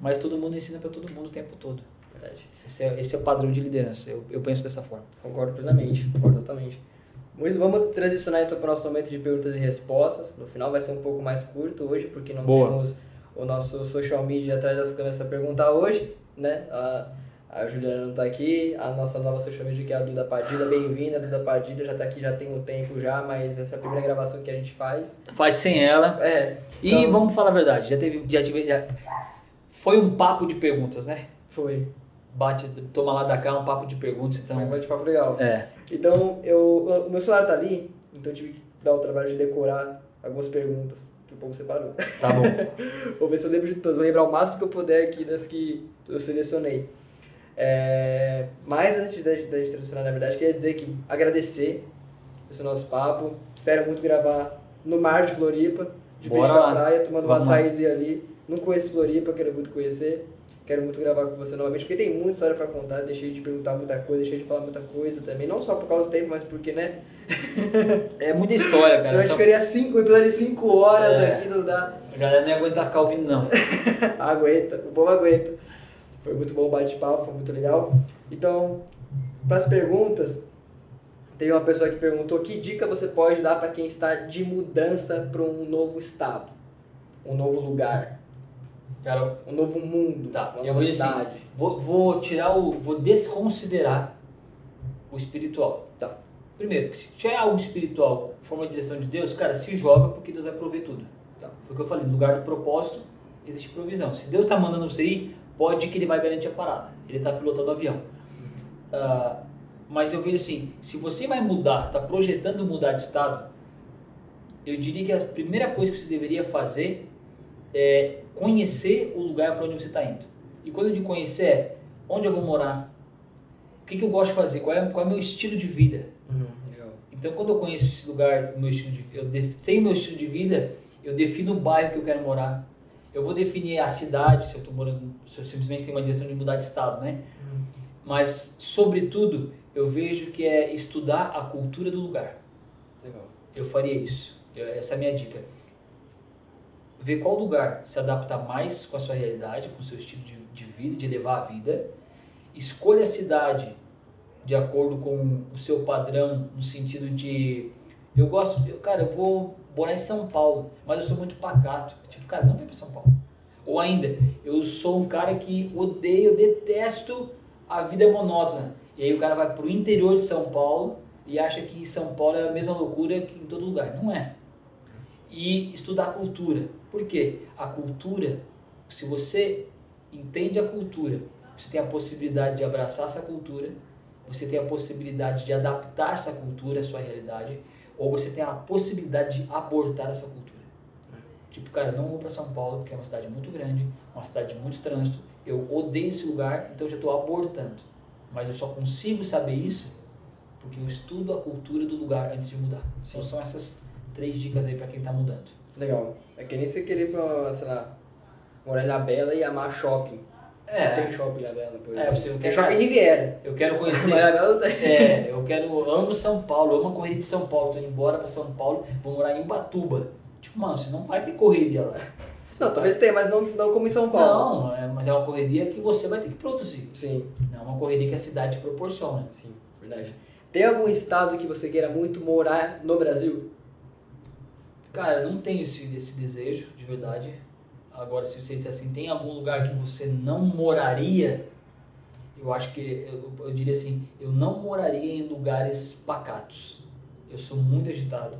Mas todo mundo ensina para todo mundo o tempo todo. Verdade. Esse é, esse é o padrão de liderança, eu, eu penso dessa forma. Concordo plenamente, concordo totalmente. Muito, vamos transicionar então para o nosso momento de perguntas e respostas. No final vai ser um pouco mais curto hoje, porque não Boa. temos o nosso social media atrás das câmeras para perguntar hoje, né? A, a Juliana não está aqui, a nossa nova social media que é a Duda Padilha, bem-vinda, Duda Padilha, já está aqui já tem um tempo já, mas essa é a primeira gravação que a gente faz. Faz sem ela. É, E Então- vamos falar a verdade, já teve, já tive, já... foi um papo de perguntas, né? foi. Bate, toma lá da cá, um papo de perguntas, então. Foi um bate-papo legal. É. Então, eu, o meu celular tá ali, então eu tive que dar o trabalho de decorar algumas perguntas que o povo separou. Tá bom. Vou ver se eu lembro de todas. Vou lembrar o máximo que eu puder aqui das que eu selecionei. É, mas antes da, da gente transicionar, na verdade, queria dizer que agradecer esse nosso papo. Espero muito gravar no mar de Floripa, de Bora frente pra praia, tomando um Vamos lá. açaizinho ali. Não conheço Floripa, quero muito conhecer. Quero muito gravar com você novamente, porque tem muita história pra contar. Deixei de perguntar muita coisa, deixei de falar muita coisa também. Não só por causa do tempo, mas porque, né? É muita história, cara. gente Só... ficaria cinco, um episódio de 5 horas É. aqui, não dá. A galera não ia aguentar ficar ouvindo, não. aguenta, o povo aguenta. Foi muito bom o bate-papo, foi muito legal. Então, para as perguntas, teve uma pessoa que perguntou que dica você pode dar para quem está de mudança para um novo estado, um novo lugar, Cara, um novo mundo, Tá, uma eu nova vou dizer assim, cidade. vou, vou tirar o. vou desconsiderar o espiritual. Tá. Primeiro, se tiver algo espiritual, forma de direção de Deus, cara, se joga porque Deus vai prover tudo. Tá. Foi o que eu falei, no lugar do propósito existe provisão. Se Deus está mandando você ir, pode que ele vai garantir a parada. Ele está pilotando o avião. Ah, mas eu vejo assim, se você vai mudar, está projetando mudar de estado, eu diria que a primeira coisa que você deveria fazer é conhecer o lugar para onde você está indo. E quando eu digo conhecer, é onde eu vou morar, o que, que eu gosto de fazer, qual é, qual é o meu estilo de vida. Uhum. Então, quando eu conheço esse lugar, o meu estilo de, eu tenho meu estilo de vida, eu defino o bairro que eu quero morar. Eu vou definir a cidade, se eu estou morando, se eu simplesmente tenho uma direção de mudar de estado, né? Uhum. Mas, sobretudo, eu vejo que é estudar a cultura do lugar. Legal. Eu faria isso. Eu- essa é a minha dica. Ver qual lugar se adapta mais com a sua realidade, com o seu estilo de, de vida, de levar a vida. Escolha a cidade de acordo com o seu padrão, no sentido de. Eu gosto. Eu, cara, eu vou morar em São Paulo, mas eu sou muito pacato. Tipo, cara, não vem pra São Paulo. Ou ainda, eu sou um cara que odeio, detesto a vida monótona. E aí o cara vai pro interior de São Paulo e acha que São Paulo é a mesma loucura que em todo lugar. Não é. E estudar cultura. Por quê? A cultura, se você entende a cultura, você tem a possibilidade de abraçar essa cultura, você tem a possibilidade de adaptar essa cultura à sua realidade, ou você tem a possibilidade de abortar essa cultura. Tipo, cara, eu não vou para São Paulo porque é uma cidade muito grande, uma cidade de muito trânsito, eu odeio esse lugar, então eu já estou abortando. Mas eu só consigo saber isso porque eu estudo a cultura do lugar antes de mudar. Então são essas três dicas aí para quem está mudando. Legal. É que nem você querer pra, sei lá, morar na Bela e amar shopping. Não tem shopping na Bela, por É, exemplo. você não Tem quer- shopping Riviera. Eu quero Mas conhecer. Bela não tem. É, eu quero, eu amo São Paulo, eu amo a corrida de São Paulo, tô indo embora pra São Paulo, vou morar em Ubatuba. Tipo, mano, você não vai ter correria lá. Não, talvez tenha, mas não, não como em São Paulo. Não, é, mas é uma correria que você vai ter que produzir. Sim, Não é uma correria que a cidade proporciona. sim, verdade. Tem algum estado que você queira muito morar no Brasil? Cara, eu não tenho esse, esse desejo, de verdade. Agora, se você disser assim, tem algum lugar que você não moraria, eu acho que, eu, eu diria assim, eu não moraria em lugares pacatos. Eu sou muito agitado.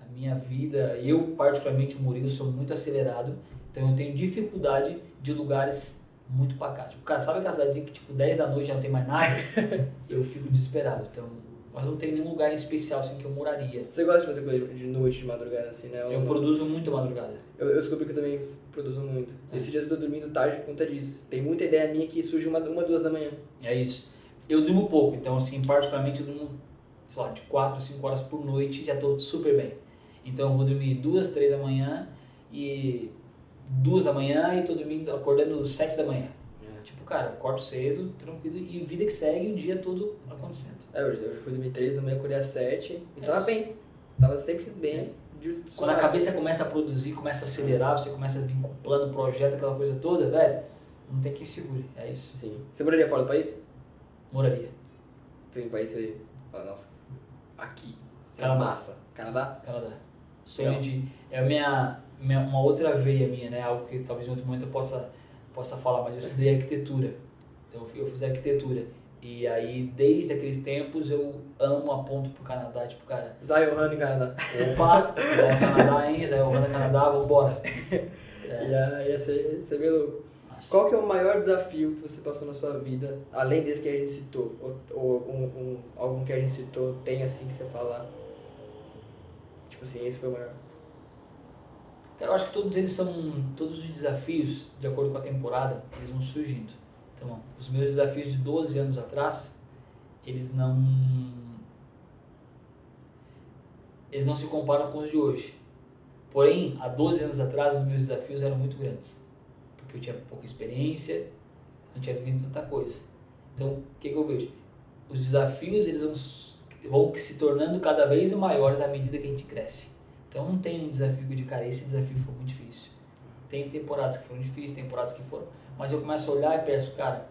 A minha vida, eu particularmente, o Murilo, sou muito acelerado. Então eu tenho dificuldade de lugares muito pacatos. Tipo, Cara, sabe aquela cidadezinha que tipo 10 da noite já não tem mais nada? eu fico desesperado. Então, mas não tem nenhum lugar em especial assim que eu moraria. Você gosta de fazer coisa de noite, de madrugada, assim, né? Eu produzo muito madrugada. Eu, eu descobri que eu também produzo muito. Esses dias eu tô dormindo tarde por conta disso. Tem muita ideia minha que surge uma, uma duas da manhã. É isso. Eu durmo pouco, então assim, particularmente eu durmo, sei lá, de 4 a 5 horas por noite já estou super bem. Então eu vou dormir 2, 3 da manhã e 2 da manhã e tô dormindo, acordando 7 da manhã. Tipo, cara, eu acordo cedo, tranquilo e vida que segue o dia todo acontecendo. É, hoje, hoje fui dormir três da manhã, acordei às sete. E É tava isso. bem. Tava sempre bem. de Quando a cabeça começa a produzir, começa a acelerar, você começa a vir com plano, projeto, aquela coisa toda, velho, não tem quem segure. É isso. Sim. Você moraria fora do país? Moraria. Tem um país você fala, nossa, aqui. É Canadá. massa. Canadá? Canadá. Sonho Legal. de. É a minha, minha, uma outra veia minha, né? Algo que talvez em outro momento eu possa, possa falar, mas eu estudei arquitetura. Então eu fiz arquitetura. E aí, desde aqueles tempos, eu amo a ponto pro Canadá. Tipo, cara, Zion Canadá. opa, Zé Canadá, hein? Ohana Canadá, vambora. É. Ia, ia, ser, ser meio louco. Qual que é o maior desafio que você passou na sua vida, além desse que a gente citou? Ou, ou um, um, algum que a gente citou, tem assim que você fala? Tipo assim, esse foi o maior. Cara, eu acho que todos eles são. Todos os desafios, de acordo com a temporada, eles vão surgindo. Então, os meus desafios de 12 anos atrás, eles não. Eles não se comparam com os de hoje. Porém, há 12 anos atrás, os meus desafios eram muito grandes. Porque eu tinha pouca experiência, não tinha vivido tanta coisa. Então, o que, que eu vejo? Os desafios eles vão, vão se tornando cada vez maiores à medida que a gente cresce. Então não tem um desafio digo, cara, esse desafio foi muito difícil. Tem temporadas que foram difíceis, temporadas que foram. Mas eu começo a olhar e penso, cara,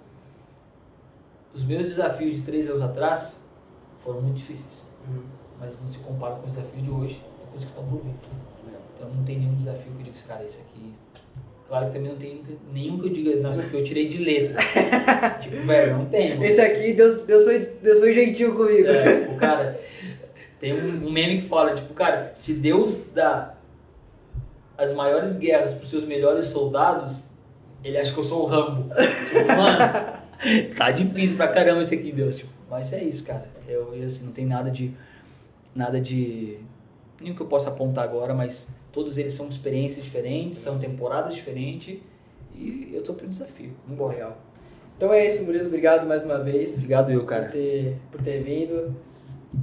os meus desafios de três anos atrás foram muito difíceis. Mas não se comparam com os desafios de hoje, é coisas que estão por vir. Então não tem nenhum desafio que eu diga, cara, esse aqui. Claro que também não tem nenhum que eu diga, não, esse aqui eu tirei de letra. tipo, velho, não tem. mano. Esse aqui, Deus, Deus, foi, Deus foi gentil comigo. É, o cara. Tem um, meme que fala, tipo, cara, se Deus dá as maiores guerras pros seus melhores soldados, ele acha que eu sou o Rambo. tipo, mano, tá difícil pra caramba isso aqui, Deus. Tipo, mas é isso, cara. Eu, assim, não tem nada de. Nada de. Nem que eu possa apontar agora, mas todos eles são experiências diferentes, são temporadas diferentes. E eu tô pro desafio. Vamos embora. Legal. Então é isso, Murilo. Obrigado mais uma vez Obrigado eu, por cara. ter, por ter vindo.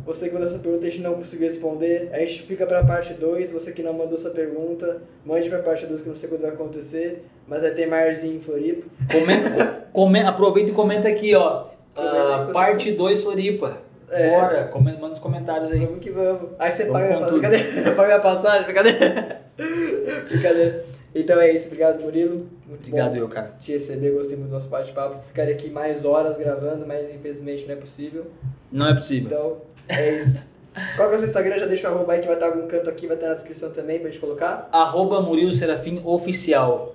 Você que mandou essa pergunta a gente não conseguiu responder, a gente fica pra parte 2. Você que não mandou sua pergunta, mande pra parte 2 que eu não sei quando vai acontecer. Mas vai ter Marzinho em Floripa. Comenta, come- aproveita e comenta aqui, ó. Ah, parte 2 Floripa. É. Bora, comenta, manda nos comentários aí. Vamos que vamos. Aí você Vamos paga, tudo. brincadeira, paga minha passagem, brincadeira. brincadeira. Então é isso, obrigado Murilo. Muito Obrigado bom eu, cara. te receber, gostei muito do nosso bate-papo. Ficaria aqui mais horas gravando, mas infelizmente não é possível. Não é possível. Então é isso. Qual que é o seu Instagram? Já deixa o arroba aí que vai estar algum canto aqui, vai estar na descrição também pra gente colocar. Arroba Murilo Serafim Oficial.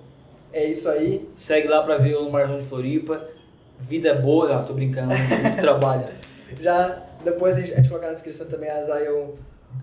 É isso aí. Segue lá pra ver o Marzão de Floripa. Vida boa, ah, tô brincando, muito trabalho. Já depois a gente, a gente colocar na descrição também a Zion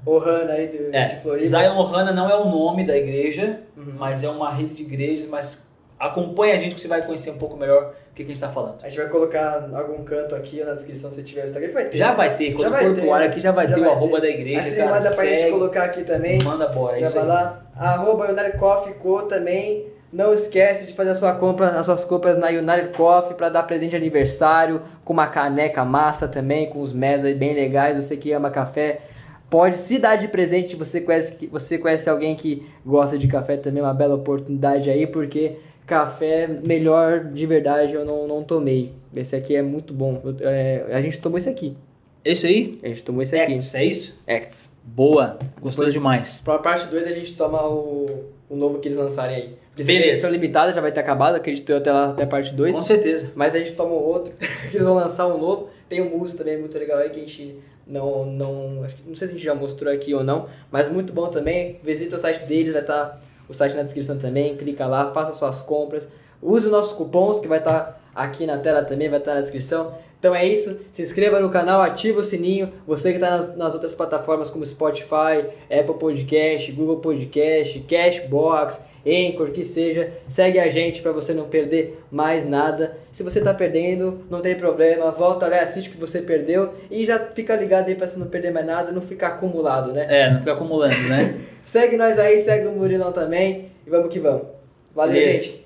Ohana aí de, É, de Floripa. Zion Ohana não é o nome da igreja, Uhum. mas é uma rede de igrejas, mas acompanha a gente que você vai conhecer um pouco melhor o que, que a gente tá falando. A gente vai colocar algum canto aqui na descrição se tiver o Instagram. Vai ter. Já vai ter, quando vai for ter, pro ar aqui já vai Já ter o vai arroba ter. da igreja, Aí você cara, manda pra gente colocar aqui também. manda bora, Já vai aí. lá. Arroba United Coffee Co também. Não esquece de fazer a sua compra, as suas compras na United Coffee para dar presente de aniversário, com uma caneca massa também, com os mesos bem legais. Você que ama café, pode se dar de presente. Você conhece, você conhece alguém que gosta de café também, uma bela oportunidade aí, porque café melhor de verdade eu não, não tomei. Esse aqui é muito bom. Eu- é, a gente tomou esse aqui. Esse aí? A gente tomou esse aqui. Acts, é isso? Acts. Boa, gostou Depois- demais. Pra parte 2 a gente toma o, o novo que eles lançarem aí. Porque Beleza. edição limitada já vai ter acabado, acredito eu até lá até a parte 2. Com certeza. Mas a gente toma o outro, que eles vão lançar um novo. Tem um mousse também muito legal aí que a gente não. não, acho que- não sei se a gente já mostrou aqui ou não, mas muito bom também. Visita o site deles, vai estar o site na descrição também. Clica lá, faça suas compras. Use os nossos cupons que vai estar aqui na tela também, vai estar na descrição. Então é isso, se inscreva no canal, ativa o sininho. Você que está nas, nas outras plataformas como Spotify, Apple Podcast, Google Podcast, Cashbox, Anchor, que seja, segue a gente para você não perder mais nada. Se você tá perdendo, não tem problema, volta lá, assiste o que você perdeu e já fica ligado aí para você não perder mais nada, não ficar acumulado, né? É, não fica acumulando, né? Segue nós aí, segue o Murilão também e vamos que vamos. Valeu, Beleza. gente.